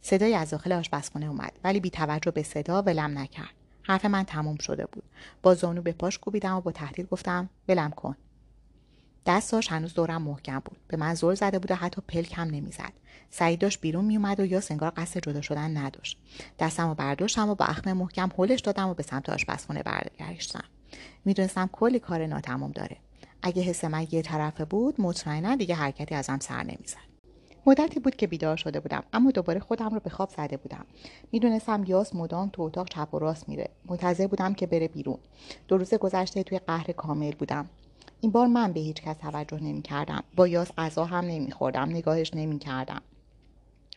صدای از داخل آشپزخونه اومد ولی بی توجه به صدا ولم نکرد. حرف من تموم شده بود. با زانو به پاش کوبیدم و با تهدید گفتم ولم کن. دستاش هنوز دورم محکم بود. به من زل زده بود و حتی پلک هم نمی‌زد. سعید داشت بیرون میومد و یا سنگار قصد جدا شدن نداشت. دستم و برداشتم و با اخم محکم هلش دادم و به سمت آشپزخونه برگشتم. می‌دونستم کلی کار ناتمام داره. اگه حس من یه طرفه بود مطمئنا دیگه حرکتی ازم سر نمی‌زد. مدتی بود که بیدار شده بودم اما دوباره خودم رو به خواب زده بودم. می‌دونستم یاس مدام تو اتاق چپ و راست میره. منتظر بودم که بره بیرون. دو روز گذشته توی قهر کامل بودم. این بار من به هیچ کس توجه نمی کردم. با یاس غذا هم نمی خوردم. نگاهش نمی کردم.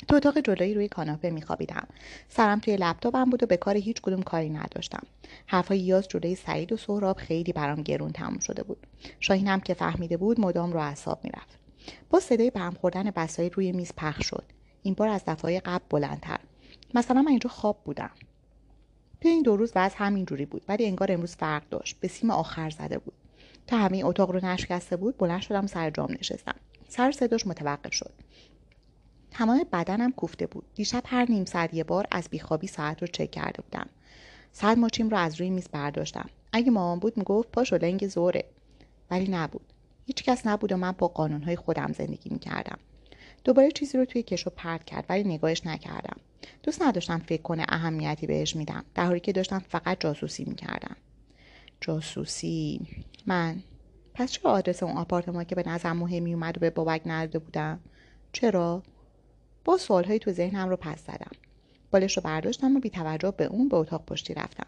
تو اتاق جلویی روی کاناپه میخوابیدم. سرم توی لپتاپم بود و به کار هیچ کدوم کاری نداشتم. حرفهای یاز جلوی سعید و سهراب خیلی برام گرون تموم شده بود. شاهین هم که فهمیده بود مدام رو اعصاب می‌رفت. با صدای برم خوردن بسایی روی میز پخش شد. این بار از دفعه قبل بلندتر. مثلا من اینجا خواب بودم. توی این دو روز وضع همینجوری بود ولی انگار امروز فرق داشت. به سیم آخر زده بود. تا همه اتاق رو نشکسته بود بلند شدم سر جام نشستم. سر صداش متوقف شد. تمام بدنم کوفته بود. دیشب هر نیم ساعت یه بار از بیخوابی ساعت رو چک کرده بودم. ساعت ماچیم رو از روی میز برداشتم. اگه مامان بود می‌گفت پاشو لنگ زوره ولی نبود. هیچ کس نبود و من با قانونهای خودم زندگی می‌کردم. دوباره چیزی رو توی کشو پرت کرد ولی نگاهش نکردم. دوست نداشتم فکر کنه اهمیتی بهش میدم. در حالی که داشتم فقط جاسوسی می‌کردم. جاسوسی. من. پس چه آدرس اون آپارتمان که به نظر مهمی اومد و به بابک نرده بودم؟ چرا؟ با سوالهایی تو ذهنم رو پس زدم. بالش رو برداشتم و بی توجه به اون به اتاق پشتی رفتم.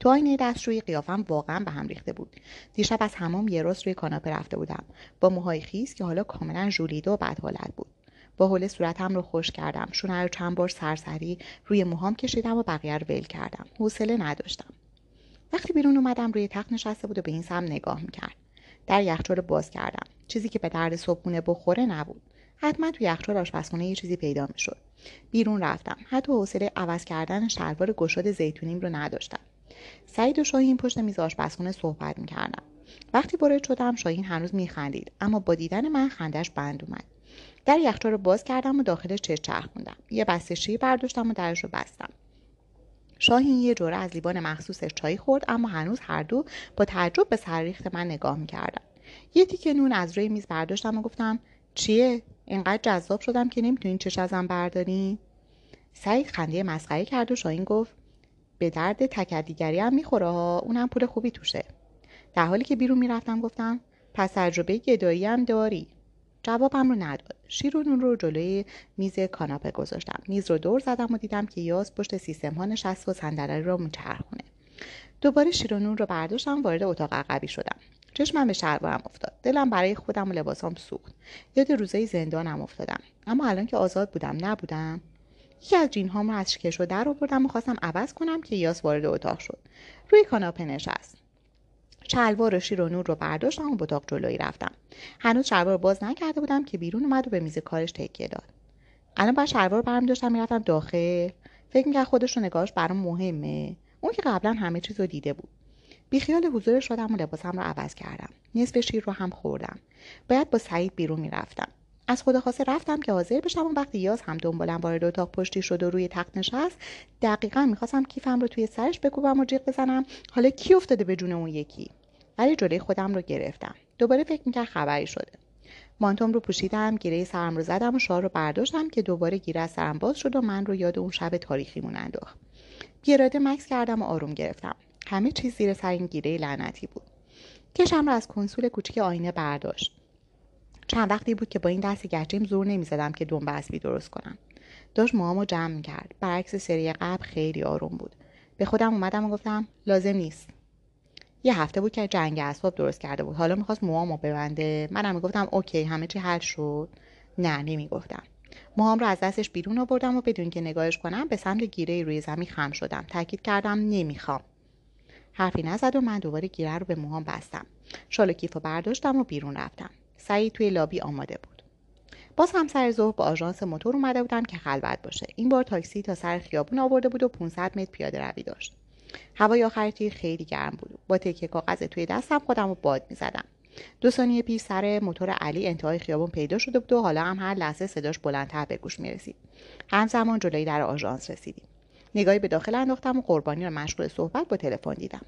تو آینه دستشویی قیافم واقعا به هم ریخته بود. دیشب از همام یه راست روی کاناپه رفته بودم. با موهای خیس که حالا کاملا ژولیده و بد حالت بود. با حول صورتم رو خوش کردم. شونه رو چند بار سرسری روی موهام کشیدم و بقیه رو ول کردم. حوصله نداشتم. وقتی بیرون اومدم روی تخت نشسته بود و به این سم نگاه می‌کرد. در یخچال باز کردم. چیزی که به درد صبحونه بخوره نبود. حتما تو یخچال آشپزخونه یه چیزی پیدا می‌شد. بیرون رفتم. حتی حوصله عوض کردن شلوار گشاد زیتونیم رو نداشتم. سعید و شاهین پشت میز آشپزخونه صحبت می‌کردم وقتی وارد شدم شاهین هنوز میخندید. اما با دیدن من خندش بند اومد. در یخچال رو باز کردم و داخلش چش چرخوندم. یه بسته شیر برداشتم و درش رو بستم. شاهین یه جوره از لیوان مخصوصش چای خورد اما هنوز هر دو با تعجب به سرریخت من نگاه می‌کردن. یه تیکه نون از روی میز برداشتم و گفتم چیه؟ اینقدر جذاب شدم که نمی‌تونین چش ازم بردارین سعید خنده مسخره کرد و شاهین گفت به درد تکدیگری هم می‌خوره ها اونم پول خوبی توشه. در حالی که بیرون می‌رفتم گفتم پس تجربه گدایی هم داری. جوابم رو نداد. شیر و نون رو جلوی میز کاناپه گذاشتم. میز رو دور زدم و دیدم که یاس پشت سیستم ها نشست و صندلی رو میچرخونه. دوباره شیر و نون رو برداشتم وارد اتاق عقبی شدم. چشمم به شلوارم افتاد. دلم برای خودم و لباسام سوخت. یاد روزای زندانم افتادم. اما الان که آزاد بودم نبودم. یکی از جینهام رو از کشو در آوردم و خواستم عوض کنم که یاس وارد اتاق شد. روی کاناپه نشست. شلوار شیر و نور رو برداشتم و به اتاق جلویی رفتم. هنوز شلوار باز نکرده بودم که بیرون اومد و به میز کارش تکیه داد. الان بعد شلوار برم داشتم می‌رفتم داخل. فکر می‌کرد خودش رو نگاهش برام مهمه. اون که قبلا همه چیز رو دیده بود. بیخیال حضور شدم و لباسم رو عوض کردم. نصف شیر رو هم خوردم. باید با سعید بیرون می‌رفتم. از خدا خواسته رفتم که حاضر بشم و وقتی یاز هم دنبالم وارد اتاق پشتی شد و روی تخت نشست دقیقا می‌خواستم کیفم رو توی سرش بکوبم و جیغ بزنم. حالا کی افتاده به جون اون یکی؟ ولی جلوی خودم رو گرفتم. دوباره فکر می‌کرد خبری شده. مانتوم رو پوشیدم گیره سرم رو زدم و شار رو برداشتم که دوباره گیره سرم باز شد و من رو یاد اون شب تاریخیمون انداخت. بیاراده مکس کردم و آروم گرفتم. همه چیز زیر سر این گیره لعنتی بود. کشم رو از کنسول کوچیک آینه برداشت. چند وقتی بود که با این دست گچیم زور نمی‌زدم که دنبه اسبی درست کنم. داشت موهامو جمع می‌کرد. برعکس سری قبل خیلی آروم بود. به خودم اومدم و گفتم لازم نیست. یه هفته بود که جنگ اسباب درست کرده بود. حالا می‌خواست موهامو ببنده. منم می‌گفتم اوکی همه چی حل شد. نه نمی‌گفتم. موهام رو از دستش بیرون آوردم و بدون که نگاهش کنم به سمت گیره روی زمین خم شدم. تاکید کردم نمی‌خوام. حرفی نزد و من دوباره گیره رو به موهام بستم. شال کیف و برداشتم و بیرون رفتم. سعید توی لابی آماده بود. باز هم سر ظهر با آژانس موتور اومده بودم که خلوت باشه. این بار تاکسی تا سر خیابون آورده بود و 500 متر پیاده روی داشت. هوای آخر تیر خیلی گرم بود. با تکه کاغذ توی دستم خودم رو باد می‌زدم. دو ثانیه پیش سر موتور علی انتهای خیابون پیدا شده بود و حالا هم هر لحظه صداش بلندتر به گوش می‌رسید. همزمان جلوی در آژانس رسیدیم. نگاهی به داخل انداختم و قربانی رو مشغول صحبت با تلفن دیدم.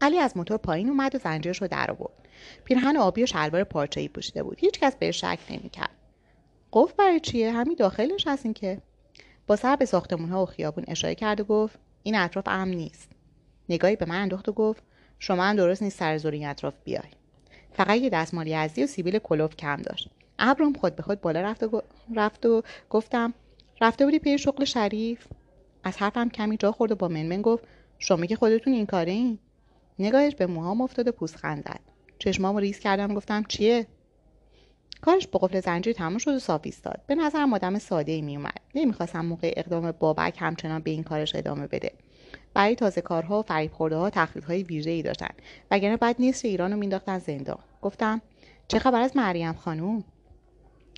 علی از موتور پایین اومد و زنجیرش رو در آورد. پیرهن آبی و شلوار ای پوشیده بود. هیچکس به شک نمی‌کرد. قفل برای چیه؟ همین داخلش هستین که؟ با سر به ساختمون ها و خیابون اشاره کرد و گفت این اطراف امن نیست. نگاهی به من انداخت و گفت شما هم درست نیست سر این اطراف بیای. فقط یه دستمال یزدی و سیبیل کلوف کم داشت. ابرم خود به خود بالا رفت و, رفت و گفتم رفته بودی پی شغل شریف؟ از حرفم کمی جا خورد و با منمن گفت شما که خودتون این کاره این نگاهش به موهام افتاد و پوزخند زد چشمامو ریز کردم گفتم چیه؟ کارش با قفل زنجیر تموم شد و صاف ایستاد. به نظرم آدم ساده ای میومد نمی‌خواستم موقع اقدام بابک همچنان به این کارش ادامه بده. برای تازه کارها و فریب خورده ها های ویژه ای داشتن. وگرنه بعد نیست ایران رو مینداختن زندان. گفتم چه خبر از مریم خانوم؟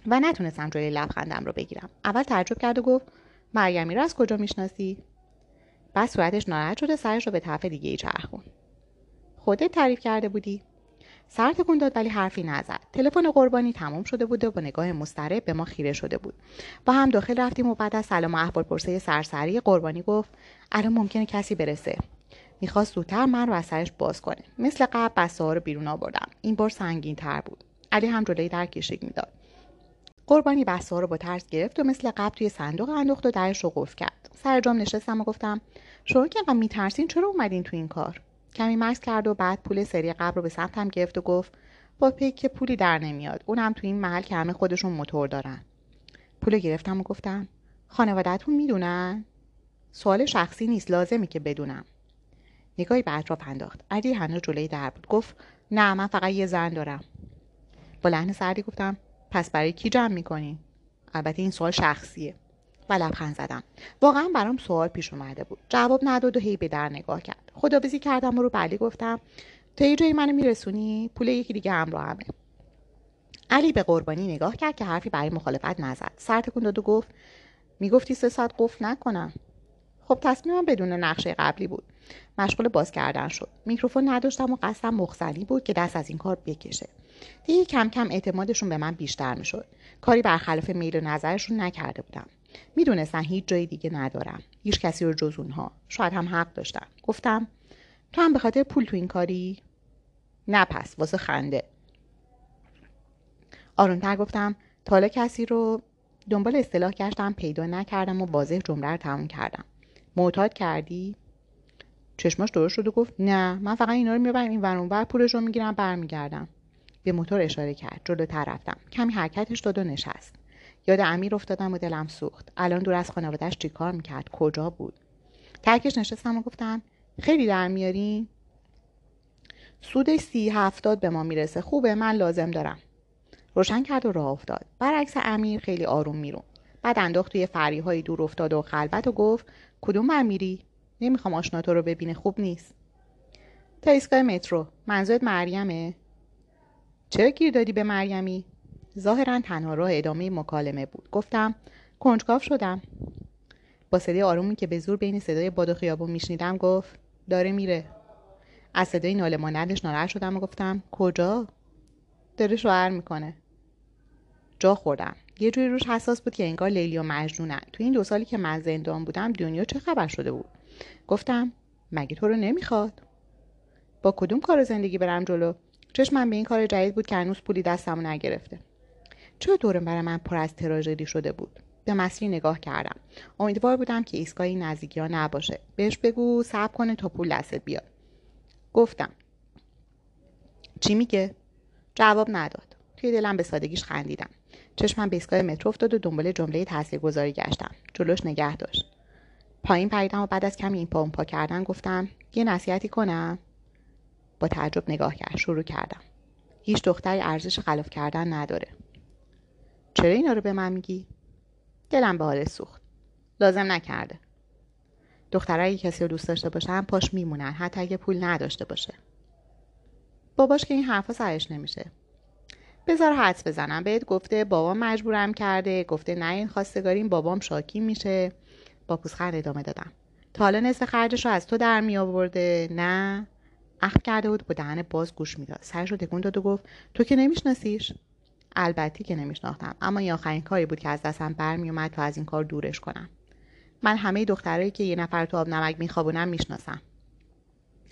و نتونستم جلوی لبخندم رو بگیرم. اول تعجب کرد و گفت مریمی رو از کجا می‌شناسی؟ بعد صورتش ناراحت شده سرش رو به طرف دیگه ای چرخون خودت تعریف کرده بودی؟ سر تکون داد ولی حرفی نزد. تلفن قربانی تمام شده بود و با نگاه مضطرب به ما خیره شده بود. با هم داخل رفتیم و بعد از سلام و احوال پرسه سرسری قربانی گفت الان ممکنه کسی برسه. می‌خواست زودتر من رو از سرش باز کنه. مثل قبل بسته ها رو بیرون آوردم. این بار سنگین تر بود. علی هم جلوی در کشیک می‌داد. قربانی بسته ها رو با ترس گرفت و مثل قبل توی صندوق انداخت و درش رو قفل کرد. سر جام نشستم و گفتم شما که انقدر میترسین چرا اومدین تو این کار؟ کمی مکس کرد و بعد پول سری قبل رو به سمتم گرفت و گفت با پیک پولی در نمیاد. اونم تو این محل که همه خودشون موتور دارن. پول گرفتم و گفتم خانوادهتون می‌دونن؟ سوال شخصی نیست لازمی که بدونم. نگاهی به اطراف انداخت. علی هنوز جلوی در بود. گفت نه من فقط یه زن دارم. با لحن سردی گفتم پس برای کی جمع می‌کنی؟ البته این سوال شخصیه. و لبخند زدم. واقعا برام سوال پیش اومده بود. جواب نداد و هی به در نگاه کرد. خدابزی کردم و رو بلی گفتم. تا یه جایی منو میرسونی؟ پول یکی دیگه همه علی به قربانی نگاه کرد که حرفی برای مخالفت نزد. سر تکون داد و گفت می‌گفتی سه ساعت قفل نکنم. خب تصمیمم بدون نقشه قبلی بود. مشغول باز کردن شد. میکروفون نداشتم و قصدم مخزنی بود که دست از این کار بکشه. دیگه کم کم اعتمادشون به من بیشتر می‌شد. کاری برخلاف میل و نظرشون نکرده بودم. می‌دونستن هیچ جای دیگه ندارم. هیچ کسی رو جز اونها. شاید هم حق داشتن گفتم تو هم به خاطر پول تو این کاری؟ نه پس واسه خنده. آرومتر گفتم تالا کسی رو دنبال اصطلاح گشتم پیدا نکردم و واضح جمله رو تموم کردم. معتاد کردی؟ چشماش درست شد و گفت نه من فقط اینا رو می‌برم این ور پولش رو می‌گیرم برمیگردم. به موتور اشاره کرد. جلوتر رفتم. کمی حرکتش داد و نشست. یاد امیر افتادم و دلم سوخت. الان دور از خانوادهش چیکار می‌کرد؟ کجا بود؟ ترکش نشستم و گفتم خیلی در میارین سودش سی هفتاد به ما می‌رسه. خوبه من لازم دارم. روشن کرد و راه افتاد. برعکس امیر خیلی آروم میرون بعد انداخت توی فریهای دور افتاد و خلوت و گفت کدوم من میری؟ نمی‌خوام آشنا تو رو ببینه. خوب نیست. تا ایستگاه مترو. منظورت مریمه چرا گیر دادی به مریمی؟ ظاهرا تنها راه ادامه مکالمه بود. گفتم کنجکاف شدم. با صدای آرومی که به زور بین صدای باد و خیابون میشنیدم گفت داره میره. از صدای ناله مانندش ناراحت شدم و گفتم کجا؟ داره شوهر می‌کنه. جا خوردم. یه جوری روش حساس بود که انگار لیلی و مجنونن. تو این دو سالی که من زندان بودم دنیا چه خبر شده بود؟ گفتم مگه تو رو نمی‌خواد؟ با کدوم کار زندگی برم جلو؟ چشمم به این کار جدید بود که هنوز پولی دستمو نگرفته. چرا دورم برای من پر از تراژدی شده بود؟ به مسیری نگاه کردم. امیدوار بودم که ایستگاه این نزدیکی ها نباشه. بهش بگو صبر کنه تا پول دستت بیاد. گفتم. چی میگه؟ جواب نداد. توی دلم به سادگیش خندیدم. چشمم به ایستگاه مترو افتاد و دنبال جمله تاثیرگذاری گشتم. جلوش نگه داشت. پایین پریدم و بعد از کمی این پا کردن گفتم یه نصیحتی کنم؟ با تعجب نگاه کرد شروع کردم. هیچ دختری ارزش خلاف کردن نداره. چرا اینا رو به من میگی؟ دلم به حال سوخت. لازم نکرده. دخترایی کسی رو دوست داشته باشن پاش میمونن. حتی اگه پول نداشته باشه. باباش که این حرفا سرش نمیشه. بذار حدس بزنم. بهت گفته بابام مجبورم کرده. گفته نه این خواستگاریم بابام شاکی میشه. با پوزخند ادامه دادم. تا حالا نصف خرجش رو از تو در می آورده. نه. اخم کرده بود با دهن باز گوش می‌داد. سرش رو تکون داد و گفت تو که نمیشناسیش؟ البته که نمیشناختم اما این آخرین کاری بود که از دستم برمیومد تا از این کار دورش کنم. من همه دخترایی که یه نفر تو آب نمک میخوابونم می‌شناسم.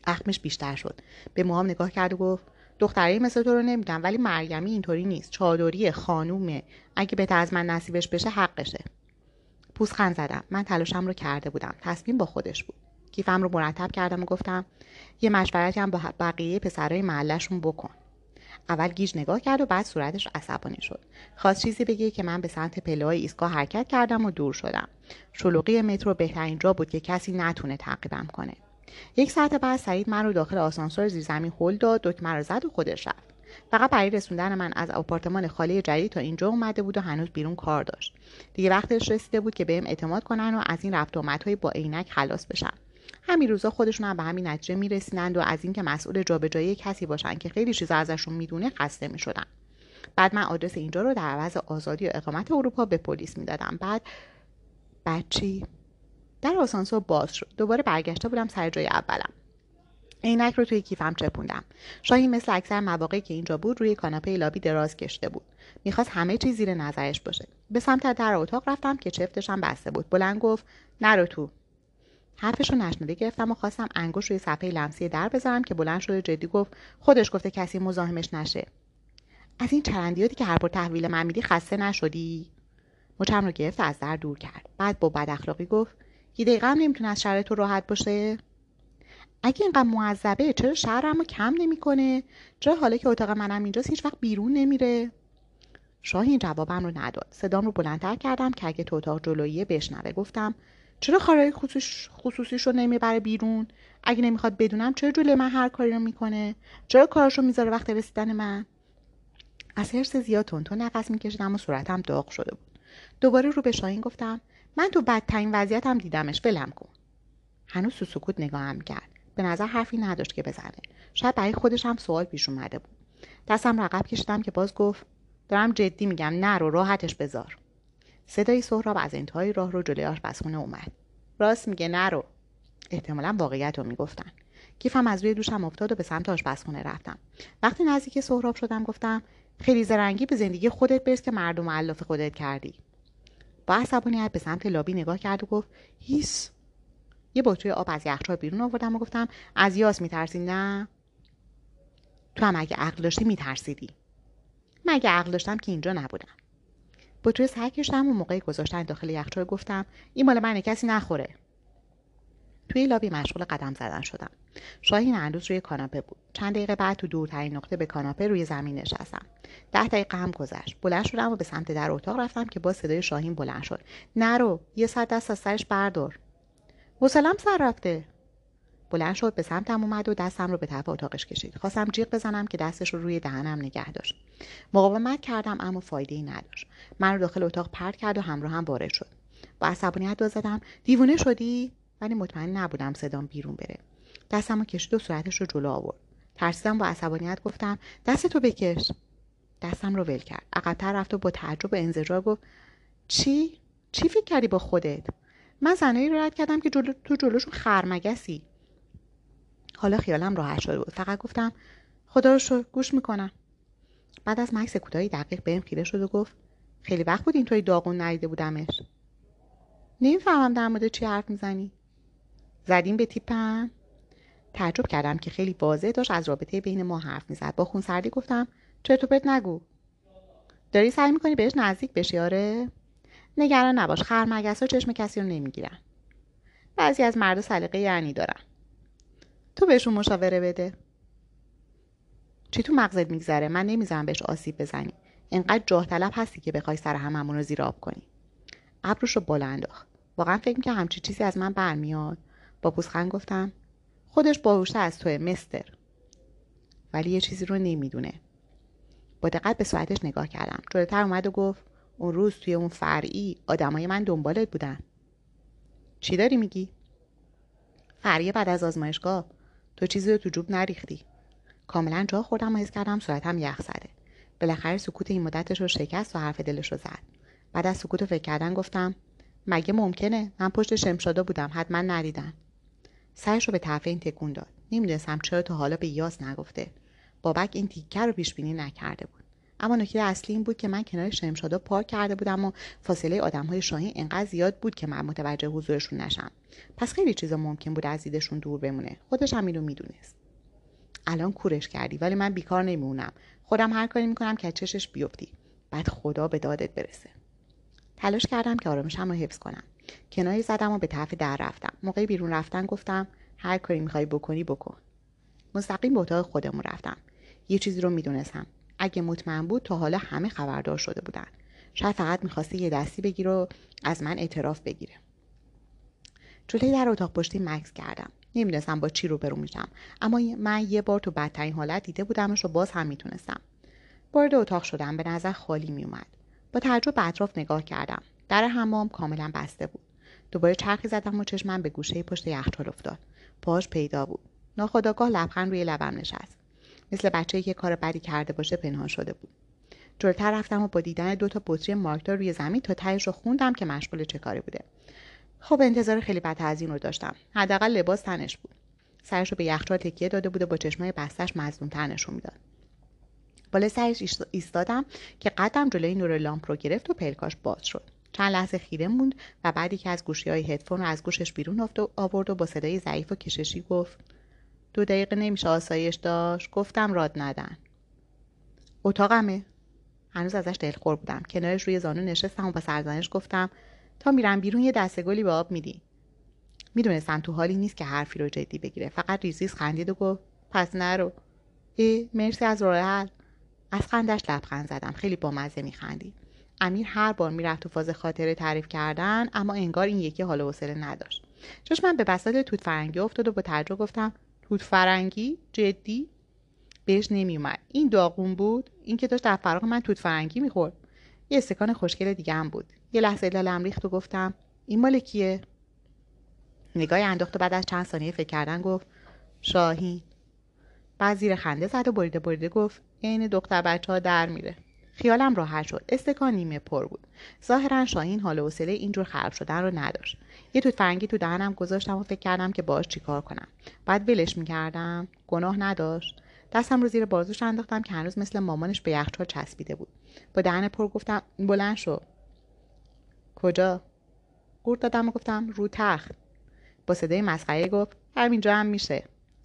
اخمش بیشتر شد. به موهام نگاه کرد و گفت دختری مثل تو رو نمیدم ولی مرگمی اینطوری نیست. چادری خانومه. اگه بهت از من نصیبش بشه حقشه. پوزخند زدم. من تلاشم رو کرده بودم. تصمیم با خودش بود. کیفم رو مرتب کردم و گفتم یه مشورتی هم با بقیه پسرای محلشون بکن. اول گیج نگاه کرد و بعد صورتش عصبانی شد. خواست چیزی بگه که من به سمت پله های ایستگاه حرکت کردم و دور شدم. شلوغی مترو بهترین جا بود که کسی نتونه تعقیبم کنه. یک ساعت بعد سعید من رو داخل آسانسور زیرزمین هل داد دکمه رو زد و خودش رفت. فقط برای رسوندن من از آپارتمان خالی جدید تا اینجا اومده بود و هنوز بیرون کار داشت. دیگه وقتش رسیده بود که بهم اعتماد کنن و از این رفت های با عینک خلاص بشن همین روزا خودشون هم به همین نتیجه میرسینند و از اینکه مسئول جابجایی کسی باشن که خیلی چیزا ازشون می‌دونه خسته می‌شدن. بعد من آدرس اینجا رو در عوض آزادی و اقامت اروپا به پلیس می‌دادم. بعد بعد چی؟ در آسانسور باز شد. دوباره برگشته بودم سر جای اولم. عینک رو توی کیفم چپوندم. شاهی مثل اکثر مواقعی که اینجا بود روی کاناپه لابی دراز کشته بود. می‌خواست همه چیز زیر نظرش باشه. به سمت در اتاق رفتم که چفتشم بسته بود. بلند گفت نرو تو. حرفش رو نشنده گرفتم و خواستم انگوش روی صفحه لمسی در بذارم که بلند شده جدی گفت خودش گفته کسی مزاحمش نشه. از این چرندیاتی که هر بار تحویل من میدی خسته نشدی؟ مچم رو گرفت از در دور کرد. بعد با بد اخلاقی گفت یه دقیقه هم نمی‌تونه از شرط تو راحت باشه؟ اگه اینقدر معذبه چرا شهرم رو کم نمی‌کنه؟ چرا حالا که اتاق منم اینجاست هیچ وقت بیرون نمیره؟ شاهین جوابم رو نداد. صدام رو بلندتر کردم که اگه تو اتاق جلوییه بشنوه گفتم چرا کارهای خصوص خصوصیش رو نمی‌بره بیرون؟ اگه نمی‌خواد بدونم چرا جلوی من هر کاری رو می‌کنه؟ چرا کارش رو می‌ذاره وقت رسیدن من؟ از حرس زیاد تو نفس میکشیدم و صورتم داغ شده بود. دوباره رو به شاهین گفتم من تو بدترین وضعیتم دیدمش ولم کن. هنوز تو سکوت نگاهم کرد. به نظر حرفی نداشت که بزنه. شاید برای خودش هم سوال پیش اومده بود. دستم رقب کشیدم که باز گفت دارم جدی میگم نرو راحتش بذار. صدای سهراب از انتهای راه رو جلوی آشپزخونه اومد. راست میگه نرو احتمالا واقعیت رو می‌گفتن. کیفم از روی دوشم افتاد و به سمت آشپزخونه رفتم. وقتی نزدیک سهراب شدم گفتم خیلی زرنگی به زندگی خودت برس که مردم علاف خودت کردی. با عصبانیت به سمت لابی نگاه کرد و گفت هیس. یه بطری آب از یخچال بیرون آوردم و گفتم از یاس میترسی نه؟ تو هم اگه عقل داشتی میترسیدی. مگه عقل داشتم که اینجا نبودم. بطری سر کشتم و موقعی گذاشتن داخل یخچال گفتم این مال من کسی نخوره. توی لابی مشغول قدم زدن شدم. شاهین هنوز روی کاناپه بود. چند دقیقه بعد تو دورترین نقطه به کاناپه روی زمین نشستم. ده دقیقه هم گذشت. بلند شدم و به سمت در اتاق رفتم که با صدای شاهین بلند شد. نرو یه ساعت دست از سرش بردار. حوصلم سر رفته. بلند شد به سمتم اومد و دستم رو به طرف اتاقش کشید. خواستم جیغ بزنم که دستش رو روی دهنم نگه داشت. مقاومت کردم اما فایده ای نداشت. من رو داخل اتاق پرت کرد و همراه هم وارد شد. با عصبانیت دو زدم دیوونه شدی؟ ولی مطمئن نبودم صدام بیرون بره. دستم رو کشید و صورتش رو جلو آورد. ترسیدم با عصبانیت گفتم دست تو بکش. دستم رو ول کرد. عقبتر رفت و با تعجب و انزجار گفت چی؟ چی فکر کردی با خودت؟ من زنایی رو رد کردم که جلو تو جلوشون خرمگسی. حالا خیالم راحت شده بود. فقط گفتم خدا رو شکر گوش می‌کنم. بعد از مکس کوتاهی دقیق بهم خیره شد و گفت خیلی وقت بود اینطوری داغون ندیده بودمش. نمی‌فهمم در مورد چی حرف می‌زنی. زدیم به تیپم. تعجب کردم که خیلی واضح داشت از رابطه بین ما حرف می‌زد. با خونسردی گفتم چرا تو نگو. داری سعی می‌کنی بهش نزدیک بشی؟ آره. نگران نباش خرمگس ها چشم کسی رو نمی‌گیرن. بعضی از مرد سلیقه یعنی دارن. تو بهشون مشاوره بده. چی تو مغزت میگذره؟ من نمی‌زنم بهش آسیب بزنی. انقدر جاه طلب هستی که بخوای سر هممون رو زیر آب کنی. ابروش رو بالا انداخت. واقعا فکر که همچی چیزی از من برمیاد. با پوزخند گفتم خودش باهوشتر از توه مستر. ولی یه چیزی رو نمی‌دونه. با دقت به صورتش نگاه کردم. جلوتر اومد و گفت اون روز توی اون فرعی آدمای من دنبالت بودن. چی داری میگی؟ فرعی بعد از آزمایشگاه تو چیزی رو تو جوب نریختی. کاملا جا خوردم و حس کردم صورتم یخ زده. بالاخره سکوت این مدتش رو شکست و حرف دلش رو زد. بعد از سکوت فکر کردن گفتم مگه ممکنه؟ من پشت شمشادا بودم حتما ندیدن. سرش رو به طرف این تکون داد. نمی‌دونستم چرا تا حالا به یاس نگفته. بابک این تیکه رو پیش بینی نکرده بود. اما نکته اصلی این بود که من کنار شمشادا پارک کرده بودم و فاصله آدم های شاهین انقدر زیاد بود که من متوجه حضورشون نشم. پس خیلی چیزا ممکن بود از دیدشون دور بمونه. خودش هم اینو می‌دونست. الان کورش کردی ولی من بیکار نمیمونم. خودم هر کاری می‌کنم که چشش بیفتی. بعد خدا به دادت برسه. تلاش کردم که آرامشم رو حفظ کنم. کناری زدم و به طرف در رفتم. موقعی بیرون رفتن گفتم هر کاری می‌خوای بکنی بکن. مستقیم به اتاق خودمون رفتم. یه چیزی رو می‌دونستم. اگه مطمئن بود تا حالا همه خبردار شده بودن. شاید فقط می‌خواسته یه دستی بگیره و از من اعتراف بگیره. جلوی در اتاق پشتی مکس کردم. نمی‌دونستم با چی رو برو میشم. اما من یه بار تو بدترین حالت دیده بودمش و باز هم می‌تونستم. وارد اتاق شدم به نظر خالی میومد با تعجب به اطراف نگاه کردم. در حمام کاملا بسته بود. دوباره چرخی زدم و چشمم به گوشه پشت یخچال افتاد. پاش پیدا بود. ناخداگاه لبخند روی لبم نشست. مثل بچه‌ای که کار بدی کرده باشه پنهان شده بود. جلوتر رفتم و با دیدن دو تا بطری مارکدار روی زمین تا تهش رو خوندم که مشغول چه کاری بوده. خب انتظار خیلی بدتر از این رو داشتم. حداقل لباس تنش بود. سرش رو به یخچال تکیه داده بود و با چشمای بستش مظلومتر نشون می‌داد. بالا سرش ایستادم که قدم جلوی نور لامپ رو گرفت و پلکاش باز شد. چند لحظه خیره موند و بعدی که از گوشی های هدفون رو از گوشش بیرون آورد و با صدای ضعیف و کششی گفت دو دقیقه نمیشه آسایش داشت. گفتم راد ندن. اتاقمه. هنوز ازش دلخور بودم. کنارش روی زانو نشستم و با سرزنش گفتم تا میرم بیرون یه دسته گلی به آب میدی. می‌دونستم تو حالی نیست که حرفی رو جدی بگیره. فقط ریزیز خندید و گفت پس نرو. ای مرسی از راه حل. از خندش لبخند زدم. خیلی بامزه میخندید امیر هر بار می‌رفت تو فاز خاطره تعریف کردن اما انگار این یکی حال و حوصله نداشت. چشمم به بساط توت فرنگی افتاد و با تعجب گفتم توت فرنگی جدی بهش نمیومد این داغون بود این که داشت در فراغ من توت فرنگی می‌خورد. یه استکان خوشگل دیگه هم بود. یه لحظه لالم ریخت و گفتم این مال کیه؟ نگاه انداخت و بعد از چند ثانیه فکر کردن گفت شاهین. بعد زیر خنده زد و بریده بریده گفت عین دختر بچه ها در میره. خیالم راحت شد. استکان نیمه پر بود. ظاهرا شاهین حال و حوصله اینجور خراب شدن رو نداشت. یه توت فرنگی تو دهنم گذاشتم و فکر کردم که باش چیکار کنم. بعد ولش می‌کردم. گناه نداشت. دستم رو زیر بازوش انداختم که هنوز مثل مامانش به یخچال چسبیده بود. با دهن پر گفتم بلند شو. کجا؟ قورت دادم و گفتم رو تخت. با صدای مسخره گفت همینجا هم میشه.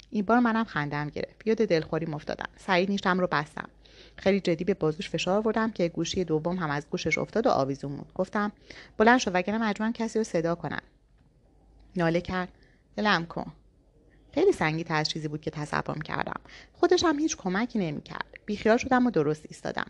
این بار منم خندم گرفت. یاد دلخوری افتادم. سعید نیشتم رو بستم. خیلی جدی به بازوش فشار آوردم که گوشی دوم هم از گوشش افتاد و آویزون بود. گفتم بلند شو وگرنه مجبورم کسی رو صدا کنم. ناله کرد دلم کن. خیلی سنگی از چیزی بود که تصور کردم. خودش هم هیچ کمکی نمی‌کرد. بیخیال شدم و درست ایستادم.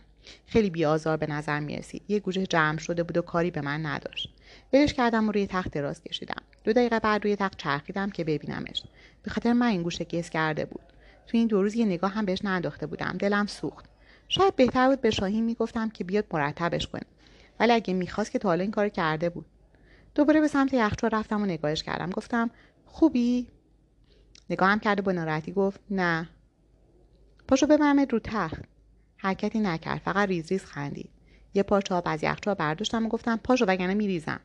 خیلی بیآزار به نظر می رسید یه گوشه جمع شده بود و کاری به من نداشت. ولش کردم و روی تخت دراز کشیدم. دو دقیقه بعد روی تخت چرخیدم که ببینمش. به خاطر من این گوشه گس کرده بود. تو این دو روز یه نگاه هم بهش ننداخته بودم. دلم سوخت. شاید بهتر بود به شاهین می‌گفتم که بیاد مرتبش کنه. ولی اگه می‌خواست که تا حالا این کار کرده بود. دوباره به سمت یخچال رفتم و نگاهش کردم. گفتم خوبی؟ نگاهم کرده با ناراحتی گفت نه. پاشو ببرمت رو تخت. حرکتی نکرد فقط ریز ریز خندید. یه پارچه آب از یخچال برداشتم و گفتم پاشو وگرنه میریزم.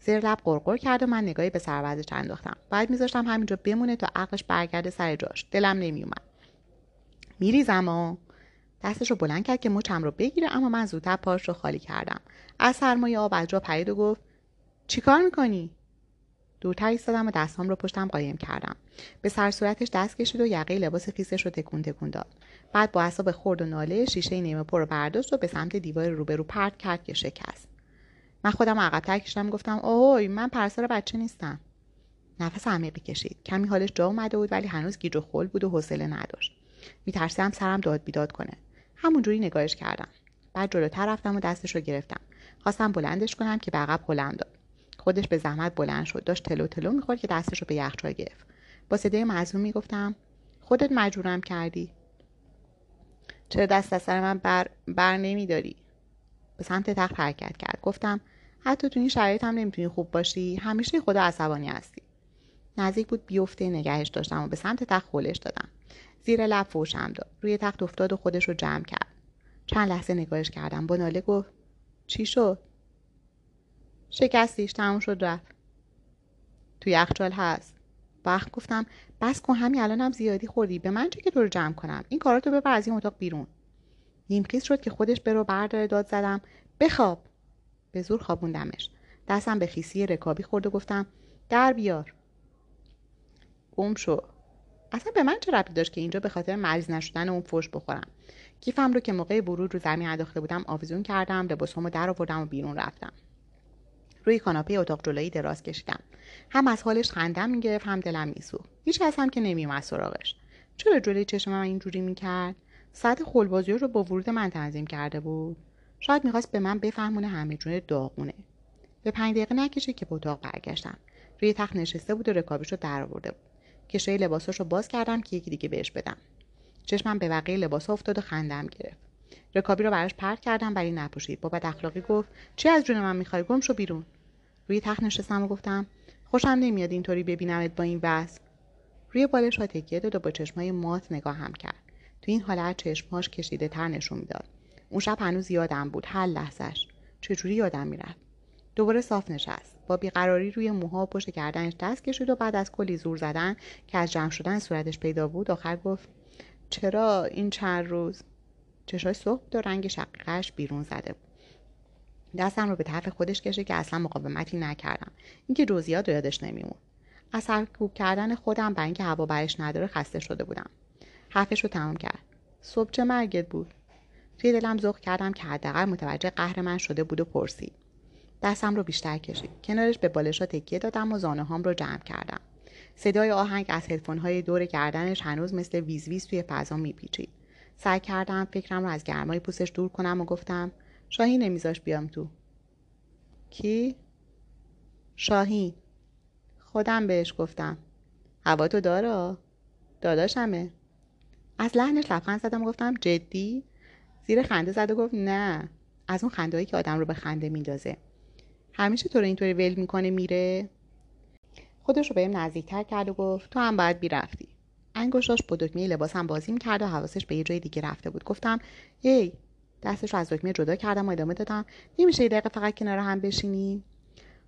زیر لب قرقر کرد و من نگاهی به سربازش انداختم. باید میذاشتم همینجا بمونه تا عقلش برگرده سر جاش. دلم نمیومد میریزم و دستش رو بلند کرد که مچم رو بگیره اما من زودتر پاش رو خالی کردم. از سرمایه آب از جا پرید و گفت چیکار می‌کنی؟ دورتر ایستادم و دستام رو پشتم قایم کردم. به سر صورتش دست کشید و یقه لباس خیسش رو تکون تکون داد. بعد با اصاب خورد و ناله شیشه نیمه پر رو برداشت و به سمت دیوار روبرو پرت کرد که شکست. من خودم عقبتر کشیدم گفتم اوی من پرسار بچه نیستم. نفس عمیقی کشید. کمی حالش جا اومده بود ولی هنوز گیج و خل بود و حوصله نداشت. میترسیدم سرم داد بیداد کنه. همونجوری نگاهش کردم. بعد جلوتر رفتم و دستش رو گرفتم. خواستم بلندش کنم که به عقب هلم داد خودش به زحمت بلند شد. داشت تلو تلو می‌خورد که دستش رو به یخچال گرفت. با صدای معزوم می‌گفتم خودت مجبورم کردی. چرا دست از سر من بر, بر نمیداری؟ به سمت تخت حرکت کرد. گفتم حتی تو این شرایط هم نمی‌تونی خوب باشی. همیشه خدا عصبانی هستی. نزدیک بود بیفته نگهش داشتم و به سمت تخت خولش دادم. زیر لب فوشم داد. روی تخت افتاد و خودش رو جمع کرد. چند لحظه نگاهش کردم. با ناله گفت چی شد؟ شکستیش تموم شد رفت. تو یخچال هست. وقت گفتم بس کن همین الانم زیادی خوردی. به من چه که تو رو جمع کنم؟ این کاراتو ببر از این اتاق بیرون. نیمخیز شد که خودش برو برداره داد زدم. بخواب. به زور خوابوندمش. دستم به خیسی رکابی خورد و گفتم در بیار. گم شو. اصلا به من چه ربطی داشت که اینجا به خاطر مریض نشدن اون فوش بخورم؟ کیفم رو که موقع ورود رو زمین انداخته بودم آویزون کردم لباسامو در آوردم و بیرون رفتم. روی کاناپه اتاق جلویی دراز کشیدم. هم از حالش خندم می‌گرفت هم دلم میسوخت. هیچ کس هم که نمیومد سراغش. چرا جلوی چشم من اینجوری می‌کرد؟ ساعت خلبازی رو با ورود من تنظیم کرده بود؟ شاید می‌خواست به من بفهمونه همه جون داغونه. به پنج دقیقه نکشید که به اتاق برگشتم. روی تخت نشسته بود و رکابیش رو در آورده بود. کشوی لباساش رو باز کردم که یکی دیگه بهش بدم. چشمم به بقیه لباس افتاد و خندم گرفت. رکابی رو براش پرت کردم ولی نپوشید. با بد اخلاقی گفت چی از جون من می‌خوای؟ گم شو بیرون. روی تخت نشستم و گفتم خوشم نمیاد اینطوری ببینمت با این وضع روی بالش ها تکیه داد و با چشمای مات نگاه هم کرد. تو این حالت چشمهاش کشیده تر نشون می‌داد. اون شب هنوز یادم بود هر لحظش چجوری یادم می‌رفت؟ دوباره صاف نشست. با بیقراری روی موها و پشت گردنش دست کشید و بعد از کلی زور زدن که از جمع شدن صورتش پیدا بود آخر گفت چرا این چند روز؟ چشای صبح و رنگ شقیقش بیرون زده بود. دستم رو به طرف خودش کشید که اصلا مقاومتی نکردم. اینکه جزئیات رو یادش نمیمون. از سرکوب کردن خودم برای اینکه هوا برش نداره خسته شده بودم. حرفش رو تمام کرد. صبح چه مرگت بود؟ توی دلم ذوق کردم که حداقل متوجه قهر من شده بود و پرسید. دستم رو بیشتر کشید. کنارش به بالشا تکیه دادم و زانه هام رو جمع کردم. صدای آهنگ از هدفون های دور گردنش هنوز مثل ویز ویز توی فضا میپیچید. سعی کردم فکرم رو از گرمای پوستش دور کنم و گفتم شاهین نمیذاش بیام تو. کی؟ شاهین خودم بهش گفتم. هوا تو داره داداشمه. از لحنش لبخند زدم و گفتم جدی؟ زیر خنده زد و گفت نه. از اون خنده که آدم رو به خنده میندازه. همیشه تو رو اینطوری ول می‌کنه میره. خودش رو بهم نزدیکتر کرد و گفت تو هم باید بیرفتی. انگشتاش با دکمه لباسم بازی می‌کرد و حواسش به یه جای دیگه رفته بود. گفتم هی دستش رو از دکمه جدا کردم و ادامه دادم. نمیشه یه دقیقه فقط کنار هم بشینی؟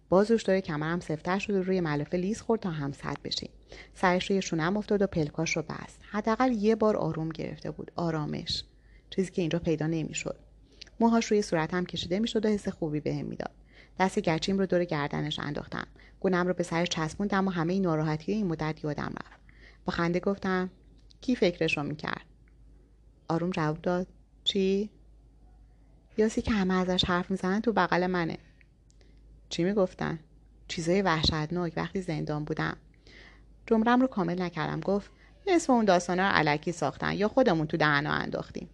باز روش داره کمرم سفتر شد و روی ملافه لیز خورد تا هم صد بشیم سرش روی شونم افتاد و پلکاش رو بست. حداقل یه بار آروم گرفته بود. آرامش. چیزی که اینجا پیدا نمی‌شد. موهاش روی صورتم کشیده می‌شد و حس خوبی بهم می‌داد. دست گرچیم رو دور گردنش انداختم. گونم رو به سرش چسبوندم و همه ناراحتی این مدت یادم رفت. با خنده گفتم کی فکرش رو می‌کرد؟ آروم جواب داد. چی؟ یاسی که همه ازش حرف می‌زنن تو بغل منه. چی می‌گفتن؟ چیزای وحشتناک وقتی زندان بودم. جمرم رو کامل نکردم. گفت نصف اون داستانا رو علکی ساختن یا خودمون تو دهنا انداختیم.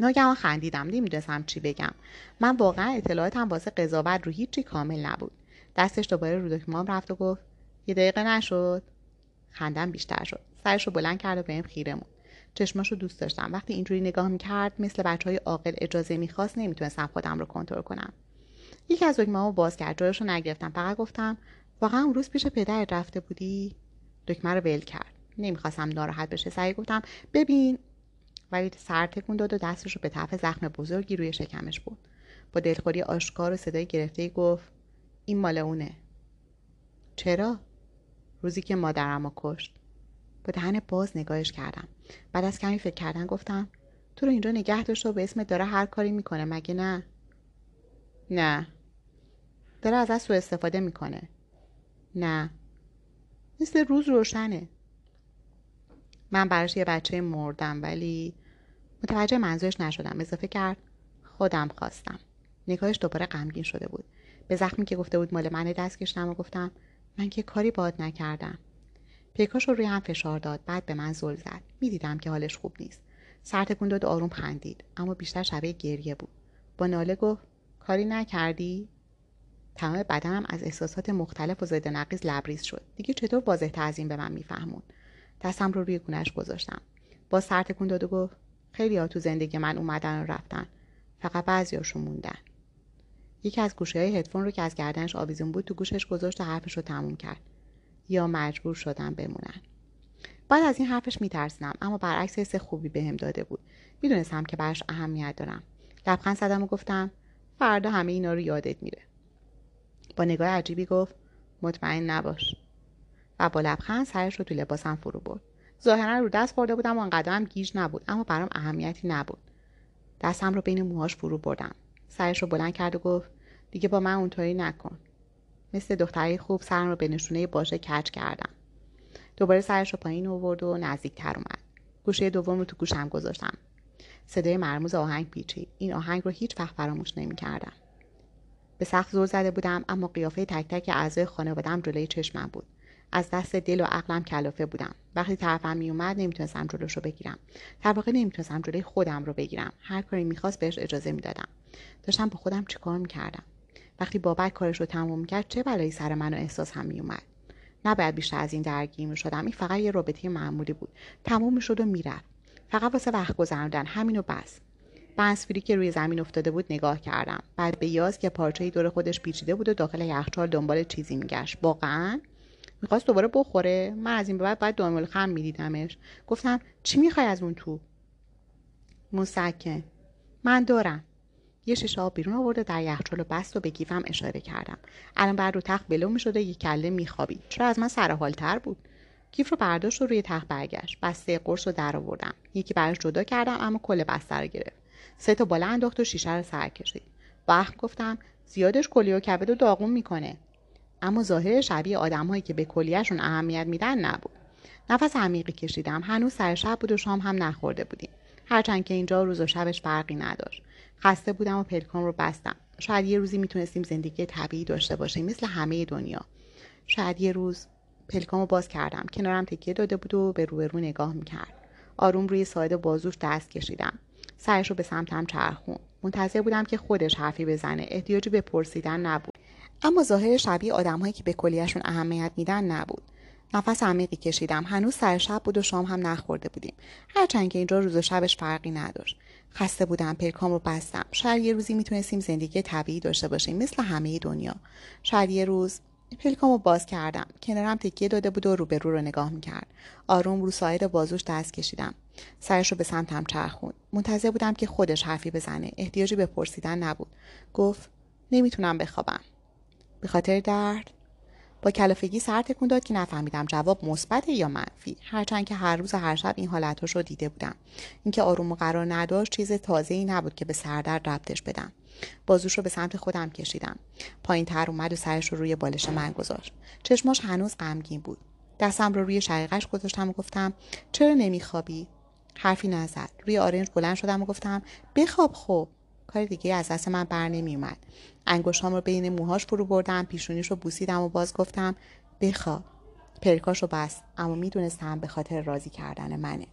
ناگهان خندیدم. نمی‌دونستم چی بگم. من واقعا اطلاعاتم واسه قضاوت رو هیچی کامل نبود. دستش دوباره رو دکمام رفت و گفت یه دقیقه نشد. خندم بیشتر شد. سرش رو بلند کرد و بهم خیره موند. چشماش رو دوست داشتم. وقتی اینجوری نگاه می‌کرد مثل بچه های عاقل اجازه می‌خواست نمی‌تونستم خودم رو کنترل کنم. یکی از دکمه باز کرد. جایش رو نگرفتم. فقط گفتم واقعا اون روز پیش پدرت رفته بودی؟ دکمه رو ول کرد. نمی‌خواستم ناراحت بشه. سعی گفتم ببین ولی سر تکون داد و دستش رو به طرف زخم بزرگی روی شکمش بود با دلخوری آشکار و صدای گرفته گفت این مال اونه. چرا؟ روزی که مادرمو کشت. با دهن باز نگاهش کردم. بعد از کمی فکر کردن گفتم تو رو اینجا نگه داشته و به اسم داره هر کاری می‌کنه مگه نه؟ نه. داره از سوء استفاده می‌کنه. نه. مثل روز روشنه. من براش یه بچه مردم ولی متوجه منظورش نشدم. اضافه کرد خودم خواستم. نگاهش دوباره غمگین شده بود. به زخمی که گفته بود مال من دست کشتم و گفتم من که کاری باد نکردم. پیکاش رو روی هم فشار داد. بعد به من زل زد. می‌دیدم که حالش خوب نیست. سر تکون داد آروم خندید. اما بیشتر شبیه گریه بود. با ناله گفت کاری نکردی؟ تمام بدنم از احساسات مختلف و ضد نقیز لبریز شد. دیگه چطور واضح تعظیم به من میفهمون؟ دستم رو روی گونهش گذاشتم. با سر تکون داد و گفت خیلی ها تو زندگی من اومدن و رفتن. فقط بعضیاشون موندن. یکی از گوشه های هدفون رو که از گردنش آویزون بود تو گوشش گذاشت و حرفش رو تموم کرد. یا مجبور شدم بمونن. بعد از این حرفش میترسیدم اما برعکس حس خوبی بهم داده بود. می‌دونستم که براش اهمیت دارم. لبخند زدم و گفتم فردا همه اینا رو یادت میره. با نگاه عجیبی گفت مطمئن نباش. و با لبخند سرش رو تو لباسم فرو برد. ظاهرا رو دست برده بودم و انقدر هم گیج نبود اما برام اهمیتی نبود. دستم رو بین موهاش فرو بردم. سرش رو بلند کرد و گفت دیگه با من اونطوری نکن. مثل دختری خوب سرم رو به نشونه باشه کج کردم. دوباره سرش رو پایین آورد و نزدیکتر اومد. گوشه دوم رو تو گوشم گذاشتم. صدای مرموز آهنگ پیچید. این آهنگ رو هیچ وقت فراموش نمی‌کردم. به سخت زور زده بودم اما قیافه تک تک اعضای خانوادم جلوی چشمم بود. از دست دل و عقلم کلافه بودم. وقتی طرفم میومد نمی‌تونستم جلوش رو بگیرم. در واقع نمی‌تونستم جلوی خودم رو بگیرم. هر کاری می‌خواست بهش اجازه می‌دادم. داشتم با خودم چیکار می‌کردم؟ وقتی بابک کارش رو تموم کرد چه بلایی سر منو احساس هم میومد نباید بیشتر از این درگیر می شدم این فقط یه رابطه معمولی بود. تموم شد و می‌رفت. فقط واسه وقت گذراندن همینو بس. بنسفیری که روی زمین افتاده بود نگاه کردم. بعد به یاز که پارچه دور خودش پیچیده بود و داخل یخچال دنبال چیزی میگشت. واقعا؟ می‌خواست دوباره بخوره. من از این به بعد باید دامل خم میدیدمش. گفتم چی می‌خوای از اون تو؟ مسکن. من دارم. یه شیشه آب بیرون آورده در یخچال و بست و به گیفم اشاره کردم. الان بعد رو تخت بلو می‌شده یه کله میخوابید. چرا از من سرحالتر بود؟ کیف رو برداشت و روی تخت برگشت. بسته قرص رو در آوردم. یکی براش جدا کردم اما کل بسته رو گرفت. سه تا بالا انداخت و شیشه رو سر کشید. وقت گفتم زیادش کلی و کبد و داغون می‌کنه. اما ظاهر شبیه آدمهایی که به کلیهشون اهمیت میدن نبود. نفس عمیقی کشیدم. هنوز سر شب بود و شام هم نخورده بودیم. هرچند که اینجا روز و شبش فرقی نداشت. خسته بودم و پلکام رو بستم. شاید یه روزی می‌تونستیم زندگی طبیعی داشته باشیم مثل همه دنیا. شاید یه روز پلکامو باز کردم. کنارم تکیه داده بود و به روبرو نگاه می‌کرد. آروم روی ساعد بازوش دست کشیدم. سرش رو به سمتم چرخون منتظر بودم که خودش حرفی بزنه. احتیاجی به پرسیدن نبود. اما ظاهر شبیه آدمهایی که به کلیهشون اهمیت میدن نبود. نفس عمیقی کشیدم. هنوز سر شب بود و شام هم نخورده بودیم. هرچند که اینجا روز و شبش فرقی نداشت. خسته بودم پلکام رو بستم. شاید یه روزی می‌تونستیم زندگی طبیعی داشته باشیم مثل همه دنیا. شاید یه روز رو باز کردم. کنارم تکیه داده بود و روبرو رو نگاه می‌کرد. آروم رو سایر بازوش دست کشیدم. سرش رو به سمتم چرخوند. منتظر بودم که خودش حرفی بزنه. احتیاجی به پرسیدن نبود. گفت نمی‌تونم بخوابم. به خاطر درد. با کلافگی سر تکون داد که نفهمیدم جواب مثبت یا منفی. هرچند که هر روز و هر شب این حالتش رو دیده بودم. اینکه آروم و قرار نداشت چیز تازه ای نبود که به سردرد ربطش بدم. بازوش رو به سمت خودم کشیدم. پایین تر اومد و سرش رو روی بالش من گذاشت. چشماش هنوز غمگین بود. دستم رو روی شقیقش گذاشتم و گفتم چرا نمیخوابی؟ حرفی نزد. روی آرنج بلند شدم و گفتم بخواب خوب کار دیگه از دست من بر نمیومد انگشتام رو بین موهاش فرو بردم پیشونیش رو بوسیدم و باز گفتم بخواب. پلکاش رو بست اما می‌دونستم به خاطر راضی کردن منه.